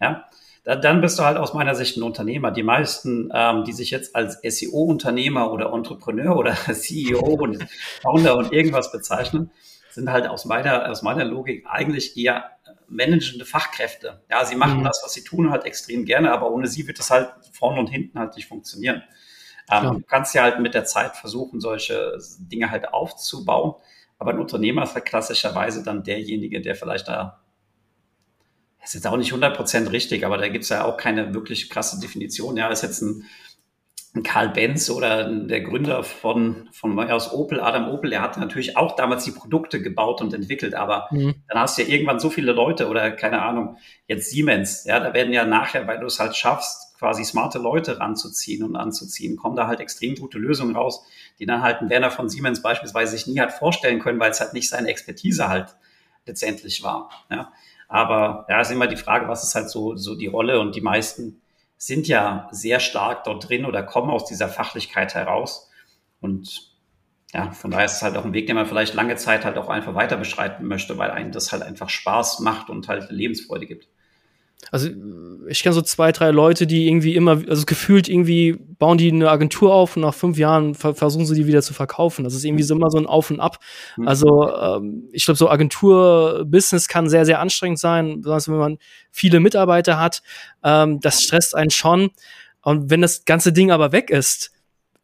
Ja, dann bist du halt aus meiner Sicht ein Unternehmer. Die meisten, ähm, die sich jetzt als SEO-Unternehmer oder Entrepreneur oder *laughs* CEO und Founder und irgendwas bezeichnen, sind halt aus meiner, aus meiner Logik eigentlich eher managende Fachkräfte. Ja, sie machen mhm. das, was sie tun, halt extrem gerne, aber ohne sie wird das halt vorne und hinten halt nicht funktionieren. Ähm, du kannst ja halt mit der Zeit versuchen, solche Dinge halt aufzubauen. Aber ein Unternehmer ist halt klassischerweise dann derjenige, der vielleicht da, das ist jetzt auch nicht 100% richtig, aber da gibt es ja auch keine wirklich krasse Definition. Ja, ist jetzt ein Karl Benz oder der Gründer von, von aus Opel, Adam Opel, der hat natürlich auch damals die Produkte gebaut und entwickelt, aber mhm. dann hast du ja irgendwann so viele Leute oder keine Ahnung, jetzt Siemens, ja, da werden ja nachher, weil du es halt schaffst, quasi smarte Leute ranzuziehen und anzuziehen, kommen da halt extrem gute Lösungen raus, die dann halt ein Werner von Siemens beispielsweise sich nie hat vorstellen können, weil es halt nicht seine Expertise halt letztendlich war, ja. Aber ja, ist immer die Frage, was ist halt so, so die Rolle und die meisten sind ja sehr stark dort drin oder kommen aus dieser Fachlichkeit heraus. Und ja, von daher ist es halt auch ein Weg, den man vielleicht lange Zeit halt auch einfach weiter beschreiten möchte, weil einem das halt einfach Spaß macht und halt Lebensfreude gibt. Also ich kenne so zwei, drei Leute, die irgendwie immer, also gefühlt irgendwie bauen die eine Agentur auf und nach fünf Jahren versuchen sie die wieder zu verkaufen. Das ist irgendwie so immer so ein Auf und Ab. Mhm. Also ähm, ich glaube, so Agentur-Business kann sehr, sehr anstrengend sein, besonders wenn man viele Mitarbeiter hat. Ähm, das stresst einen schon. Und wenn das ganze Ding aber weg ist,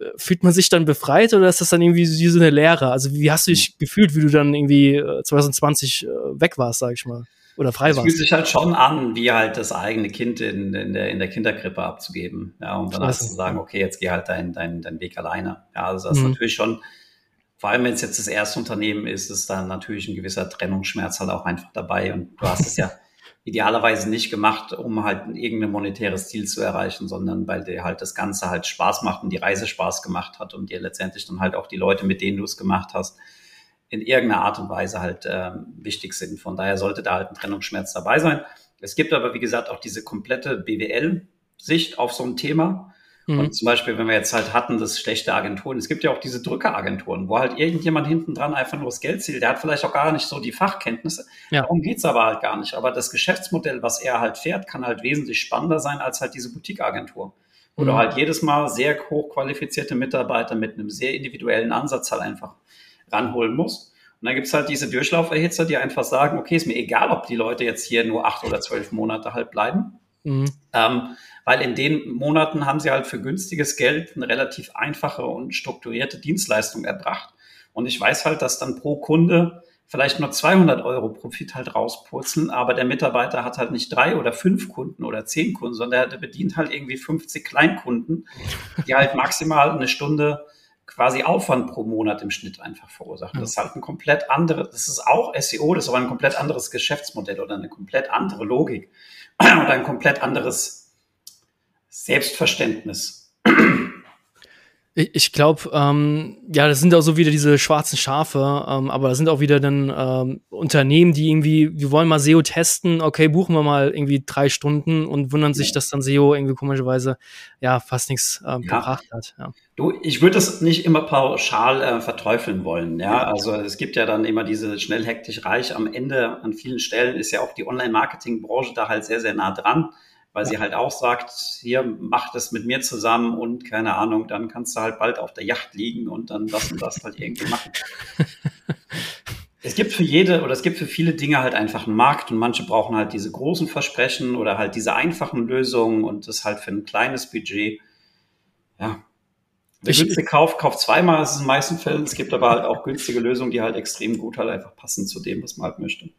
äh, fühlt man sich dann befreit oder ist das dann irgendwie wie so eine Lehre? Also wie hast du dich gefühlt, wie du dann irgendwie 2020 äh, äh, weg warst, sag ich mal? Oder frei warst. Es fühlt sich halt schon an, wie halt das eigene Kind in, in, der, in der Kinderkrippe abzugeben. Ja, und dann hast du zu sagen, okay, jetzt geh halt deinen dein, dein Weg alleine. Ja, also das ist mhm. natürlich schon, vor allem wenn es jetzt das erste Unternehmen ist, ist dann natürlich ein gewisser Trennungsschmerz halt auch einfach dabei. Und du hast es ja *laughs* idealerweise nicht gemacht, um halt irgendein monetäres Ziel zu erreichen, sondern weil dir halt das Ganze halt Spaß macht und die Reise Spaß gemacht hat und dir letztendlich dann halt auch die Leute, mit denen du es gemacht hast, in irgendeiner Art und Weise halt äh, wichtig sind. Von daher sollte da halt ein Trennungsschmerz dabei sein. Es gibt aber, wie gesagt, auch diese komplette BWL-Sicht auf so ein Thema. Mhm. Und zum Beispiel, wenn wir jetzt halt hatten, das schlechte Agenturen, es gibt ja auch diese Drückeragenturen, wo halt irgendjemand hinten dran einfach nur das Geld zählt. Der hat vielleicht auch gar nicht so die Fachkenntnisse. Ja. Darum geht's aber halt gar nicht. Aber das Geschäftsmodell, was er halt fährt, kann halt wesentlich spannender sein als halt diese Boutique-Agentur. Wo mhm. du halt jedes Mal sehr hochqualifizierte Mitarbeiter mit einem sehr individuellen Ansatz halt einfach ranholen musst. Und dann gibt's halt diese Durchlauferhitzer, die einfach sagen, okay, ist mir egal, ob die Leute jetzt hier nur acht oder zwölf Monate halt bleiben. Mhm. Ähm, weil in den Monaten haben sie halt für günstiges Geld eine relativ einfache und strukturierte Dienstleistung erbracht. Und ich weiß halt, dass dann pro Kunde vielleicht nur 200 Euro Profit halt rauspurzeln, aber der Mitarbeiter hat halt nicht drei oder fünf Kunden oder zehn Kunden, sondern der bedient halt irgendwie 50 Kleinkunden, die halt maximal eine Stunde quasi Aufwand pro Monat im Schnitt einfach verursachen. Das ist halt ein komplett anderes, das ist auch SEO, das ist aber ein komplett anderes Geschäftsmodell oder eine komplett andere Logik *clears throat* oder ein komplett anderes Selbstverständnis. Ich, glaube, ähm, ja, das sind auch so wieder diese schwarzen Schafe, ähm, aber da sind auch wieder dann ähm, Unternehmen, die irgendwie, wir wollen mal SEO testen, okay, buchen wir mal irgendwie drei Stunden und wundern sich, dass dann SEO irgendwie komischerweise ja fast nichts ähm, ja. gebracht hat. Ja. Du, ich würde das nicht immer pauschal äh, verteufeln wollen, ja. Also es gibt ja dann immer diese schnell hektisch reich. Am Ende an vielen Stellen ist ja auch die Online-Marketing-Branche da halt sehr, sehr nah dran weil ja. sie halt auch sagt, hier mach das mit mir zusammen und keine Ahnung, dann kannst du halt bald auf der Yacht liegen und dann das und das halt irgendwie machen. *laughs* es gibt für jede oder es gibt für viele Dinge halt einfach einen Markt und manche brauchen halt diese großen Versprechen oder halt diese einfachen Lösungen und das halt für ein kleines Budget. Ja. Wer günstig kauft, kauft zweimal, das ist in den meisten Fällen. Es gibt aber halt auch günstige Lösungen, die halt extrem gut halt einfach passen zu dem, was man halt möchte.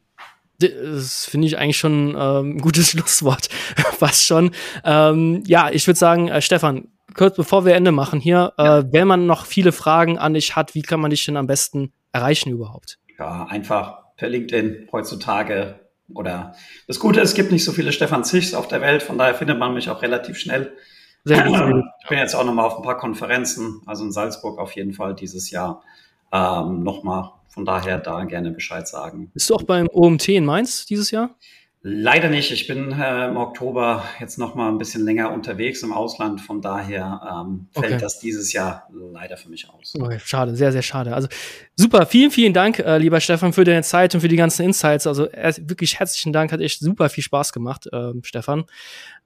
Das finde ich eigentlich schon ähm, ein gutes *laughs* Schlusswort. Fast schon. Ähm, ja, ich würde sagen, äh, Stefan, kurz bevor wir Ende machen hier, äh, ja. äh, wenn man noch viele Fragen an dich hat, wie kann man dich denn am besten erreichen überhaupt? Ja, einfach per LinkedIn heutzutage. Oder das Gute ist, es gibt nicht so viele Stefan Zichs auf der Welt, von daher findet man mich auch relativ schnell. Sehr gut. Ich bin jetzt auch noch mal auf ein paar Konferenzen, also in Salzburg auf jeden Fall dieses Jahr ähm, noch mal von daher da gerne Bescheid sagen. Bist du auch beim OMT in Mainz dieses Jahr? Leider nicht. Ich bin äh, im Oktober jetzt noch mal ein bisschen länger unterwegs im Ausland. Von daher ähm, fällt okay. das dieses Jahr leider für mich aus. Okay, schade, sehr, sehr schade. Also super, vielen, vielen Dank, äh, lieber Stefan, für deine Zeit und für die ganzen Insights. Also äh, wirklich herzlichen Dank, hat echt super viel Spaß gemacht, äh, Stefan.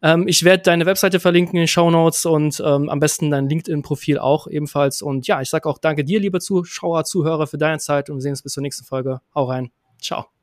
Ähm, ich werde deine Webseite verlinken in den Show Notes und ähm, am besten dein LinkedIn-Profil auch ebenfalls. Und ja, ich sage auch danke dir, lieber Zuschauer, Zuhörer, für deine Zeit und wir sehen uns bis zur nächsten Folge. Hau rein. Ciao.